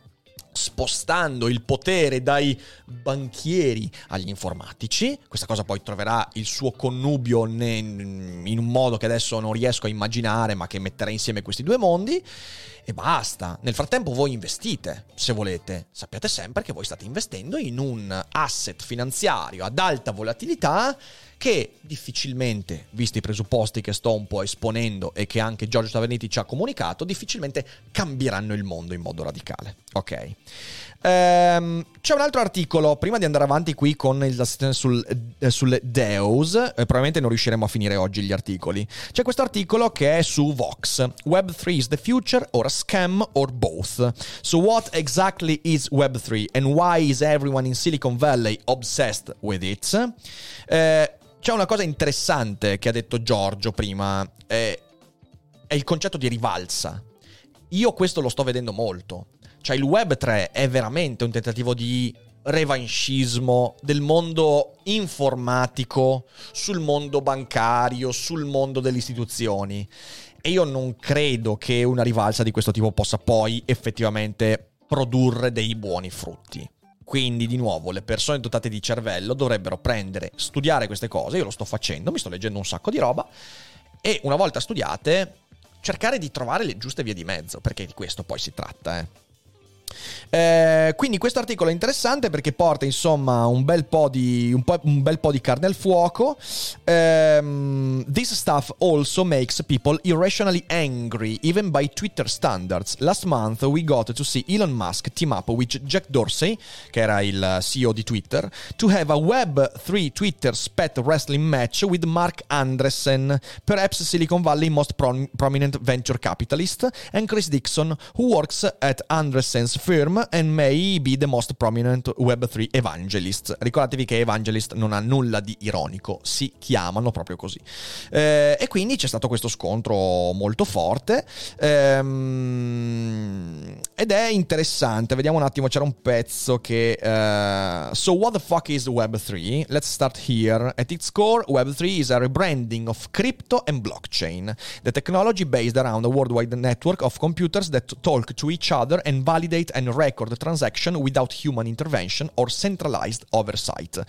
spostando il potere dai banchieri agli informatici. Questa cosa poi troverà il suo connubio in un modo che adesso non riesco a immaginare, ma che metterà insieme questi due mondi. E basta. Nel frattempo voi investite, se volete. Sappiate sempre che voi state investendo in un asset finanziario ad alta volatilità che difficilmente, visti i presupposti che sto un po' esponendo e che anche Giorgio Taverniti ci ha comunicato, difficilmente cambieranno il mondo in modo radicale. Ok. Ehm, c'è un altro articolo, prima di andare avanti qui con il sul, eh, sul Deus, eh, probabilmente non riusciremo a finire oggi gli articoli. C'è questo articolo che è su Vox. Web3 is the future or a scam or both. So what exactly is Web3 and why is everyone in Silicon Valley obsessed with it? Eh, c'è una cosa interessante che ha detto Giorgio prima, è, è il concetto di rivalsa. Io questo lo sto vedendo molto. Cioè il Web 3 è veramente un tentativo di revanchismo del mondo informatico sul mondo bancario, sul mondo delle istituzioni. E io non credo che una rivalsa di questo tipo possa poi effettivamente produrre dei buoni frutti. Quindi, di nuovo, le persone dotate di cervello dovrebbero prendere, studiare queste cose. Io lo sto facendo, mi sto leggendo un sacco di roba. E una volta studiate, cercare di trovare le giuste vie di mezzo, perché di questo poi si tratta, eh. Eh, quindi questo articolo è interessante perché porta insomma un bel po' di, po', bel po di carne al fuoco. Um, this stuff also makes people irrationally angry, even by Twitter standards. Last month we got to see Elon Musk team up with Jack Dorsey, che era il CEO di Twitter, to have a Web3 Twitter spat wrestling match with Mark Andressen, perhaps Silicon Valley most prom- prominent venture capitalist, and Chris Dixon, who works at Andressen's firm and may be the most prominent Web3 evangelist. Ricordatevi che evangelist non ha nulla di ironico, si chiamano proprio così. Eh, e quindi c'è stato questo scontro molto forte ehm, ed è interessante. Vediamo un attimo, c'era un pezzo che... Uh, so what the fuck is Web3? Let's start here. At its core, Web3 is a rebranding of crypto and blockchain, the technology based around a worldwide network of computers that talk to each other and validate and record transaction without human intervention or centralized oversight.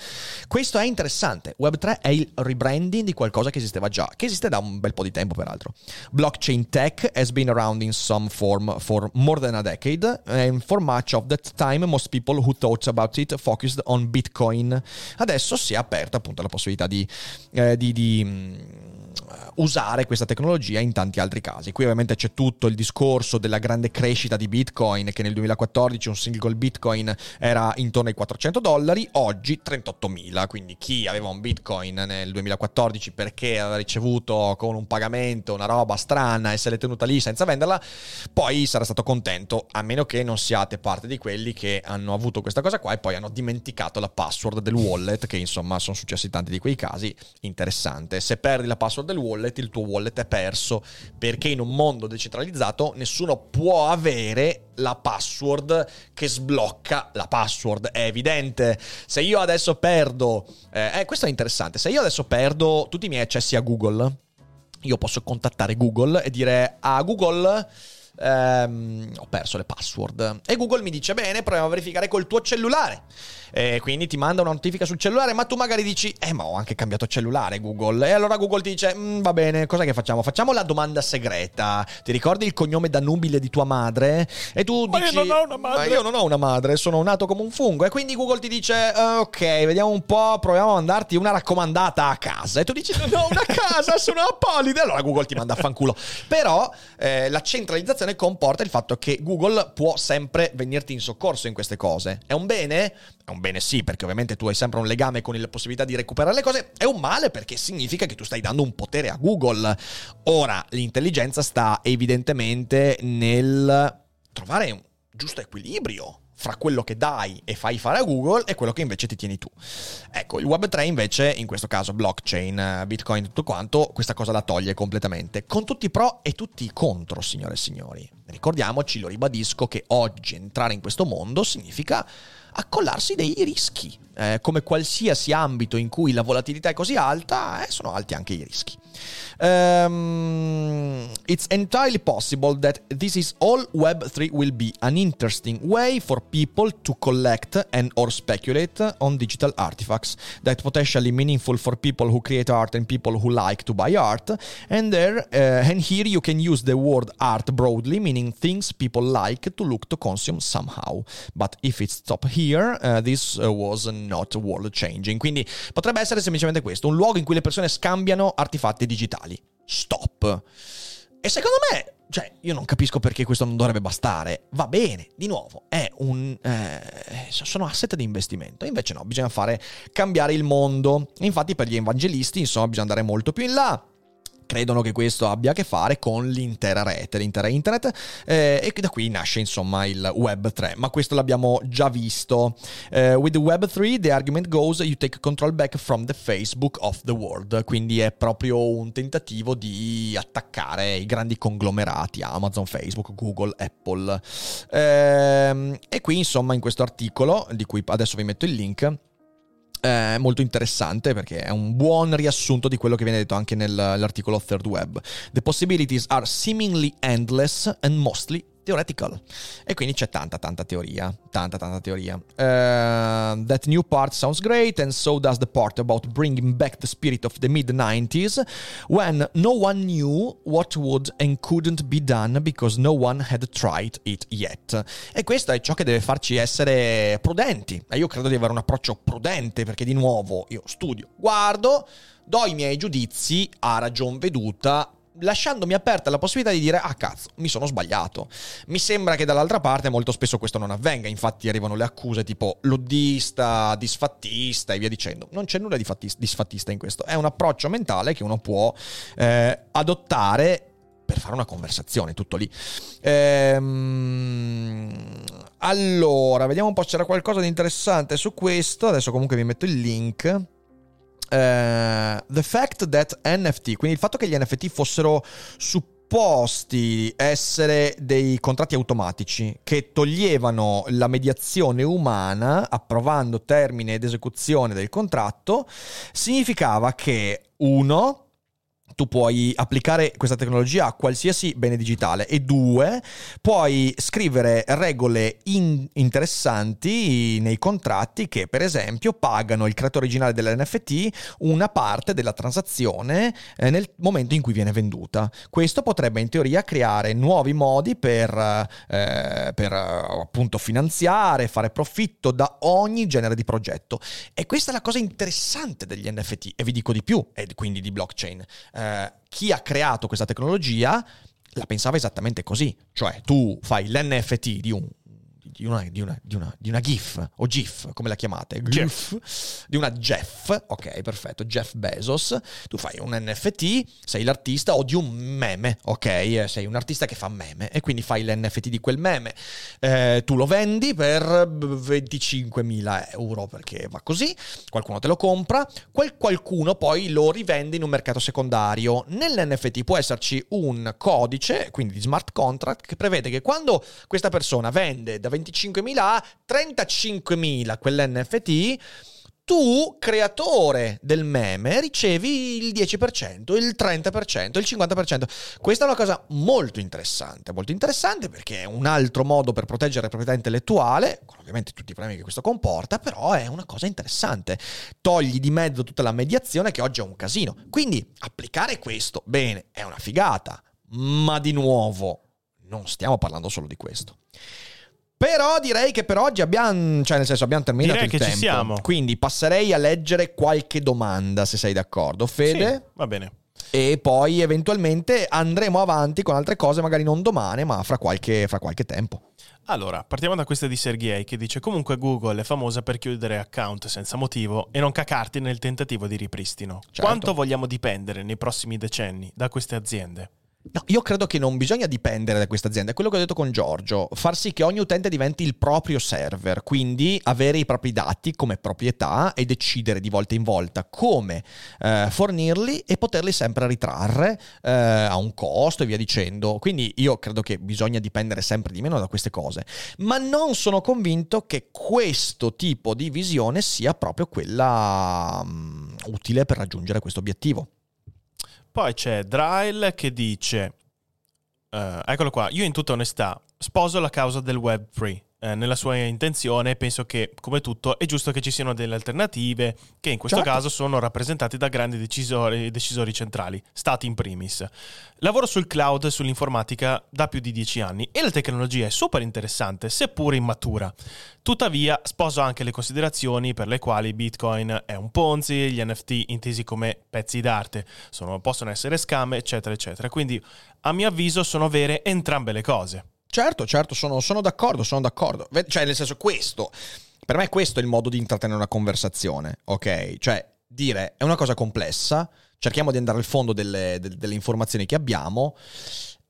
Questo è interessante. Web3 è il rebranding di qualcosa che esisteva già, che esiste da un bel po' di tempo peraltro. Blockchain tech has been around in some form for more than a decade and for much of that time most people who thought about it focused on Bitcoin. Adesso si è aperta appunto la possibilità di, eh, di, di usare questa tecnologia in tanti altri casi. Qui ovviamente c'è tutto il discorso della grande crescita di Bitcoin, che nel 2014 un single Bitcoin era intorno ai 400 dollari, oggi 38.000, quindi chi aveva un Bitcoin nel 2014 perché aveva ricevuto con un pagamento una roba strana e se l'è tenuta lì senza venderla, poi sarà stato contento, a meno che non siate parte di quelli che hanno avuto questa cosa qua e poi hanno dimenticato la password del wallet, che insomma sono successi tanti di quei casi, interessante. Se perdi la password del wallet, il tuo wallet è perso, perché in un mondo decentralizzato nessuno può avere la password che sblocca la password, è evidente. Se io adesso perdo, eh, eh, questo è interessante, se io adesso perdo tutti i miei accessi a Google, io posso contattare Google e dire a Google ehm, ho perso le password. E Google mi dice, bene, proviamo a verificare col tuo cellulare. E quindi ti manda una notifica sul cellulare, ma tu magari dici, eh, ma ho anche cambiato cellulare Google. E allora Google ti dice, mm, va bene, cosa che facciamo? Facciamo la domanda segreta. Ti ricordi il cognome da nubile di tua madre? E tu ma dici, io non ho una madre. Ma io non ho una madre, sono nato come un fungo. E quindi Google ti dice, eh, ok, vediamo un po', proviamo a mandarti una raccomandata a casa. E tu dici, non ho una casa, sono Apolide. Allora Google ti manda a fanculo. Però eh, la centralizzazione comporta il fatto che Google può sempre venirti in soccorso in queste cose. È un bene? È un bene sì, perché ovviamente tu hai sempre un legame con la possibilità di recuperare le cose. È un male perché significa che tu stai dando un potere a Google. Ora, l'intelligenza sta evidentemente nel trovare un giusto equilibrio fra quello che dai e fai fare a Google e quello che invece ti tieni tu. Ecco, il Web3 invece, in questo caso blockchain, Bitcoin, tutto quanto, questa cosa la toglie completamente, con tutti i pro e tutti i contro, signore e signori. Ricordiamoci, lo ribadisco, che oggi entrare in questo mondo significa accollarsi dei rischi. Eh, come qualsiasi ambito in cui la volatilità è così alta, eh, sono alti anche i rischi. Um, it's entirely possible that this is all Web3 will be an interesting way for people to collect and or speculate on digital artifacts that potentially meaningful for people who create art and people who like to buy art. And there uh, and here you can use the word art broadly, meaning things people like to look to consume somehow. But if it stop here, uh, this uh, was not world changing. Quindi potrebbe essere semplicemente questo, un luogo in cui le persone scambiano artefatti digitali. Stop. E secondo me, cioè, io non capisco perché questo non dovrebbe bastare. Va bene, di nuovo, è un. Eh, sono asset di investimento. Invece no, bisogna fare cambiare il mondo. Infatti, per gli evangelisti, insomma, bisogna andare molto più in là credono che questo abbia a che fare con l'intera rete, l'intera internet eh, e da qui nasce insomma il Web 3, ma questo l'abbiamo già visto. Uh, with the Web 3 the argument goes you take control back from the Facebook of the world, quindi è proprio un tentativo di attaccare i grandi conglomerati Amazon, Facebook, Google, Apple. Uh, e qui insomma in questo articolo, di cui adesso vi metto il link, è molto interessante perché è un buon riassunto di quello che viene detto anche nell'articolo Third Web. The possibilities are seemingly endless and mostly theoretical. E quindi c'è tanta, tanta teoria. Tanta, tanta teoria. Uh, that new part sounds great, and so does the part about bringing back the spirit of the mid 90s, when no one knew what would and couldn't be done because no one had tried it yet. E questo è ciò che deve farci essere prudenti. E io credo di avere un approccio prudente, perché di nuovo io studio, guardo, do i miei giudizi a ragion veduta lasciandomi aperta la possibilità di dire ah cazzo, mi sono sbagliato. Mi sembra che dall'altra parte molto spesso questo non avvenga, infatti arrivano le accuse tipo loddista, disfattista e via dicendo. Non c'è nulla di disfattista in questo, è un approccio mentale che uno può eh, adottare per fare una conversazione, tutto lì. Ehm, allora, vediamo un po' se c'era qualcosa di interessante su questo. Adesso comunque vi metto il link. Uh, the fact that NFT, quindi il fatto che gli NFT fossero supposti essere dei contratti automatici che toglievano la mediazione umana approvando termine ed esecuzione del contratto, significava che uno tu puoi applicare questa tecnologia a qualsiasi bene digitale e due, puoi scrivere regole in- interessanti nei contratti che per esempio pagano il creatore originale dell'NFT una parte della transazione eh, nel momento in cui viene venduta. Questo potrebbe in teoria creare nuovi modi per, eh, per appunto finanziare, fare profitto da ogni genere di progetto. E questa è la cosa interessante degli NFT e vi dico di più, e quindi di blockchain. Eh, eh, chi ha creato questa tecnologia la pensava esattamente così, cioè tu fai l'NFT di un di una, di, una, di, una, di una, GIF o GIF, come la chiamate? GIF. Di una Jeff, ok, perfetto, Jeff Bezos. Tu fai un NFT, sei l'artista o di un meme, ok? Sei un artista che fa meme e quindi fai l'NFT di quel meme. Eh, tu lo vendi per 25.000 euro perché va così, qualcuno te lo compra, quel qualcuno poi lo rivende in un mercato secondario. Nell'NFT può esserci un codice, quindi di smart contract, che prevede che quando questa persona vende da 20 25.000 a 35.000 quell'NFT, tu, creatore del meme, ricevi il 10%, il 30%, il 50%. Questa è una cosa molto interessante, molto interessante perché è un altro modo per proteggere la proprietà intellettuale, con ovviamente tutti i problemi che questo comporta, però è una cosa interessante. Togli di mezzo tutta la mediazione che oggi è un casino. Quindi applicare questo, bene, è una figata, ma di nuovo non stiamo parlando solo di questo. Però direi che per oggi abbiamo, cioè nel senso abbiamo terminato direi il che tempo. ci siamo. Quindi passerei a leggere qualche domanda, se sei d'accordo. Fede? Sì, va bene. E poi eventualmente andremo avanti con altre cose, magari non domani, ma fra qualche, fra qualche tempo. Allora, partiamo da questa di Sergei che dice comunque Google è famosa per chiudere account senza motivo e non cacarti nel tentativo di ripristino. Certo. Quanto vogliamo dipendere nei prossimi decenni da queste aziende? No, io credo che non bisogna dipendere da questa azienda, è quello che ho detto con Giorgio, far sì che ogni utente diventi il proprio server, quindi avere i propri dati come proprietà e decidere di volta in volta come eh, fornirli e poterli sempre ritrarre eh, a un costo e via dicendo. Quindi io credo che bisogna dipendere sempre di meno da queste cose, ma non sono convinto che questo tipo di visione sia proprio quella um, utile per raggiungere questo obiettivo. Poi c'è Dryle che dice, uh, eccolo qua, io in tutta onestà sposo la causa del web free eh, nella sua intenzione, penso che, come tutto, è giusto che ci siano delle alternative che in questo certo. caso sono rappresentate da grandi decisori, decisori centrali, stati in primis. Lavoro sul cloud e sull'informatica da più di dieci anni e la tecnologia è super interessante, seppur immatura. Tuttavia, sposo anche le considerazioni per le quali Bitcoin è un Ponzi, gli NFT intesi come pezzi d'arte sono, possono essere scam, eccetera, eccetera. Quindi, a mio avviso, sono vere entrambe le cose. Certo, certo, sono, sono d'accordo, sono d'accordo. Cioè, nel senso, questo, per me questo è il modo di intrattenere una conversazione, ok? Cioè, dire, è una cosa complessa, cerchiamo di andare al fondo delle, delle, delle informazioni che abbiamo,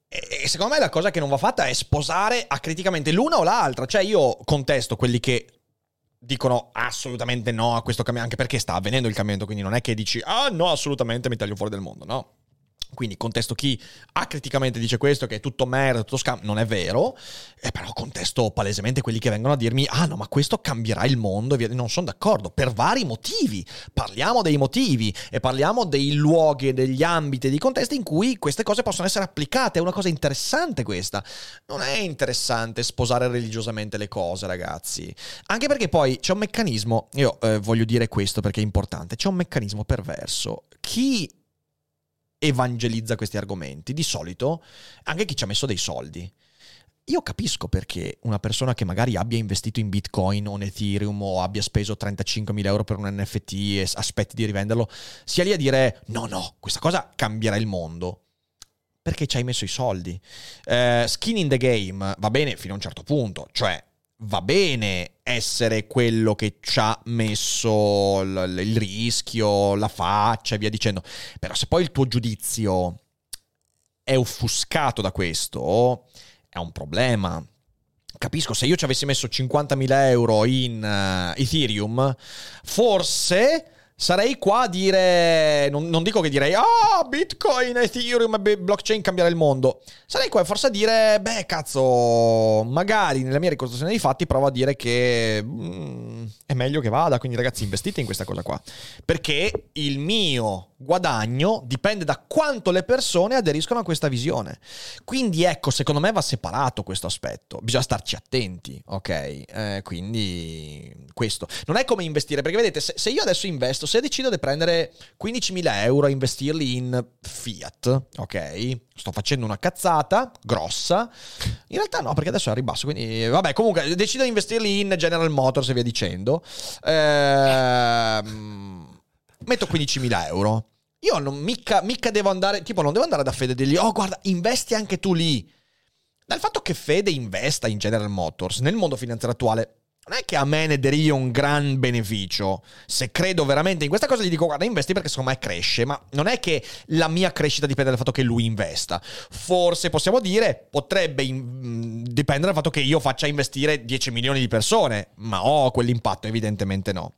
e secondo me la cosa che non va fatta è sposare acriticamente l'una o l'altra. Cioè, io contesto quelli che dicono assolutamente no a questo cambiamento, anche perché sta avvenendo il cambiamento, quindi non è che dici, ah no, assolutamente mi taglio fuori del mondo, no quindi contesto chi acriticamente dice questo, che è tutto merda, tutto scam, non è vero, e però contesto palesemente quelli che vengono a dirmi, ah no, ma questo cambierà il mondo, e non sono d'accordo, per vari motivi. Parliamo dei motivi e parliamo dei luoghi, degli ambiti, dei contesti in cui queste cose possono essere applicate, è una cosa interessante questa. Non è interessante sposare religiosamente le cose, ragazzi. Anche perché poi c'è un meccanismo, io eh, voglio dire questo perché è importante, c'è un meccanismo perverso. Chi evangelizza questi argomenti. Di solito anche chi ci ha messo dei soldi. Io capisco perché una persona che magari abbia investito in Bitcoin o in Ethereum o abbia speso 35.000 euro per un NFT e aspetti di rivenderlo, sia lì a dire no, no, questa cosa cambierà il mondo. Perché ci hai messo i soldi. Uh, skin in the game va bene fino a un certo punto, cioè va bene essere quello che ci ha messo il, il rischio, la faccia e via dicendo, però se poi il tuo giudizio è offuscato da questo, è un problema. Capisco, se io ci avessi messo 50.000 euro in uh, Ethereum, forse sarei qua a dire, non, non dico che direi, ah, oh, Bitcoin, Ethereum, blockchain cambierà il mondo. Sarei qua forse a dire, beh, cazzo, magari nella mia ricostruzione dei fatti provo a dire che mm, è meglio che vada, quindi ragazzi investite in questa cosa qua. Perché il mio guadagno dipende da quanto le persone aderiscono a questa visione. Quindi ecco, secondo me va separato questo aspetto, bisogna starci attenti, ok? Eh, quindi questo. Non è come investire, perché vedete, se, se io adesso investo, se decido di prendere 15.000 euro e investirli in fiat, ok? Sto facendo una cazzata grossa. In realtà no, perché adesso è a ribasso. Quindi, vabbè, comunque decido di investirli in General Motors e via dicendo. Ehm, metto 15.000 euro io non mica, mica devo andare, tipo non devo andare da Fede e dirgli, oh guarda, investi anche tu lì. Dal fatto che Fede investa in General Motors nel mondo finanziario attuale, non è che a me ne deriva un gran beneficio. Se credo veramente in questa cosa, gli dico: guarda, investi perché secondo me cresce. Ma non è che la mia crescita dipende dal fatto che lui investa. Forse possiamo dire, potrebbe in- dipendere dal fatto che io faccia investire 10 milioni di persone. Ma ho quell'impatto, evidentemente no.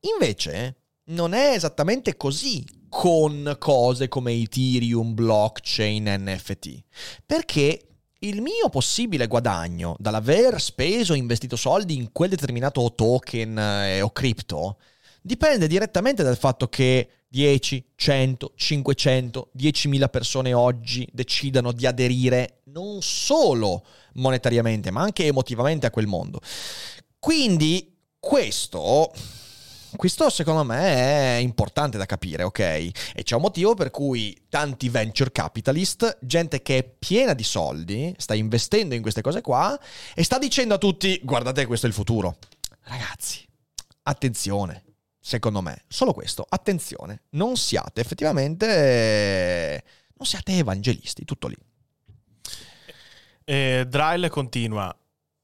Invece, non è esattamente così con cose come Ethereum, blockchain, NFT. Perché il mio possibile guadagno dall'aver speso e investito soldi in quel determinato token eh, o cripto dipende direttamente dal fatto che 10, 100, 500, 10.000 persone oggi decidano di aderire non solo monetariamente, ma anche emotivamente a quel mondo. Quindi questo questo secondo me è importante da capire, ok? E c'è un motivo per cui tanti venture capitalist, gente che è piena di soldi, sta investendo in queste cose qua e sta dicendo a tutti, guardate questo è il futuro. Ragazzi, attenzione, secondo me, solo questo, attenzione, non siate effettivamente, non siate evangelisti, tutto lì. E Dryle continua.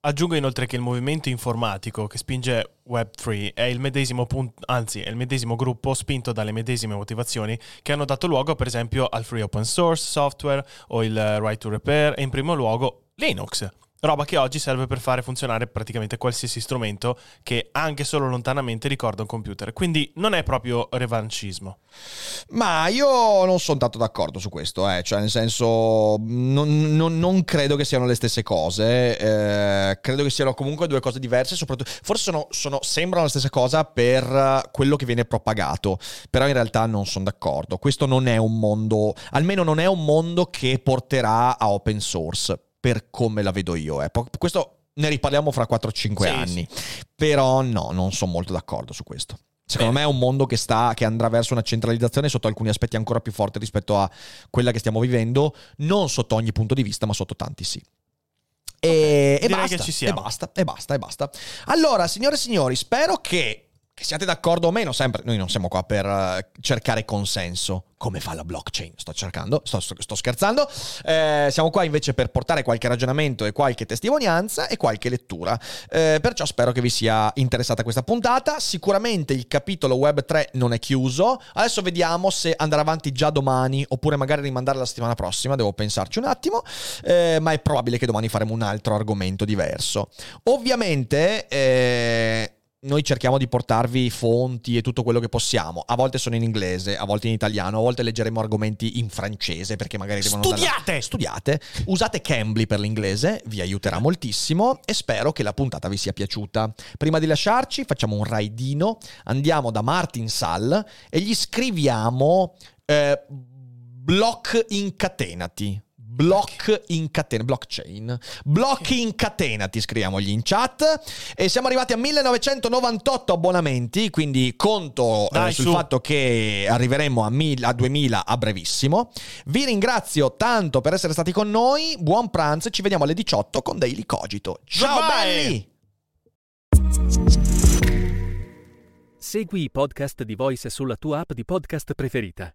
Aggiungo inoltre che il movimento informatico che spinge Web3 è il medesimo punto, anzi, è il medesimo gruppo spinto dalle medesime motivazioni che hanno dato luogo, per esempio, al free open source software o il right to repair e in primo luogo Linux. Roba che oggi serve per fare funzionare praticamente qualsiasi strumento che anche solo lontanamente ricorda un computer. Quindi non è proprio revanchismo. Ma io non sono tanto d'accordo su questo, eh. cioè nel senso non, non, non, credo che siano le stesse cose, eh, credo che siano comunque due cose diverse, soprattutto forse sono, sono, sembrano la stessa cosa per quello che viene propagato, però in realtà non sono d'accordo. Questo non è un mondo, almeno non è un mondo che porterà a open source per come la vedo io. Eh. Questo ne riparliamo fra 4-5 sì, anni. Sì. Però no, non sono molto d'accordo su questo. Secondo Beh. me è un mondo che, sta, che andrà verso una centralizzazione sotto alcuni aspetti ancora più forte rispetto a quella che stiamo vivendo, non sotto ogni punto di vista, ma sotto tanti sì. E, okay. e, basta, e basta, e basta, e basta. Allora, signore e signori, spero che che siate d'accordo o meno, sempre, noi non siamo qua per uh, cercare consenso, come fa la blockchain, sto cercando, sto, sto, scherzando, eh, siamo qua invece per portare qualche ragionamento e qualche testimonianza e qualche lettura, eh, perciò spero che vi sia interessata questa puntata, sicuramente il capitolo Web 3 non è chiuso, adesso vediamo se andrà avanti già domani oppure magari rimandare la settimana prossima, devo pensarci un attimo, eh, ma è probabile che domani faremo un altro argomento diverso. Ovviamente eh, noi cerchiamo di portarvi fonti e tutto quello che possiamo. A volte sono in inglese, a volte in italiano, a volte leggeremo argomenti in francese perché magari devono Studiate! Dalla... Studiate! Usate Cambly per l'inglese, vi aiuterà moltissimo e spero che la puntata vi sia piaciuta. Prima di lasciarci facciamo un raidino, andiamo da Martin Sall e gli scriviamo eh, block incatenati Block incatena, blockchain. Blocchi incatenati, scriviamogli in chat. E siamo arrivati a 1998 abbonamenti, quindi conto eh, Dai, eh, sul su. fatto che arriveremo a, 1000, a 2000 a brevissimo. Vi ringrazio tanto per essere stati con noi. Buon pranzo e ci vediamo alle 18 con Daily Cogito. Ciao Bye. belli! Segui i podcast di Voice sulla tua app di podcast preferita.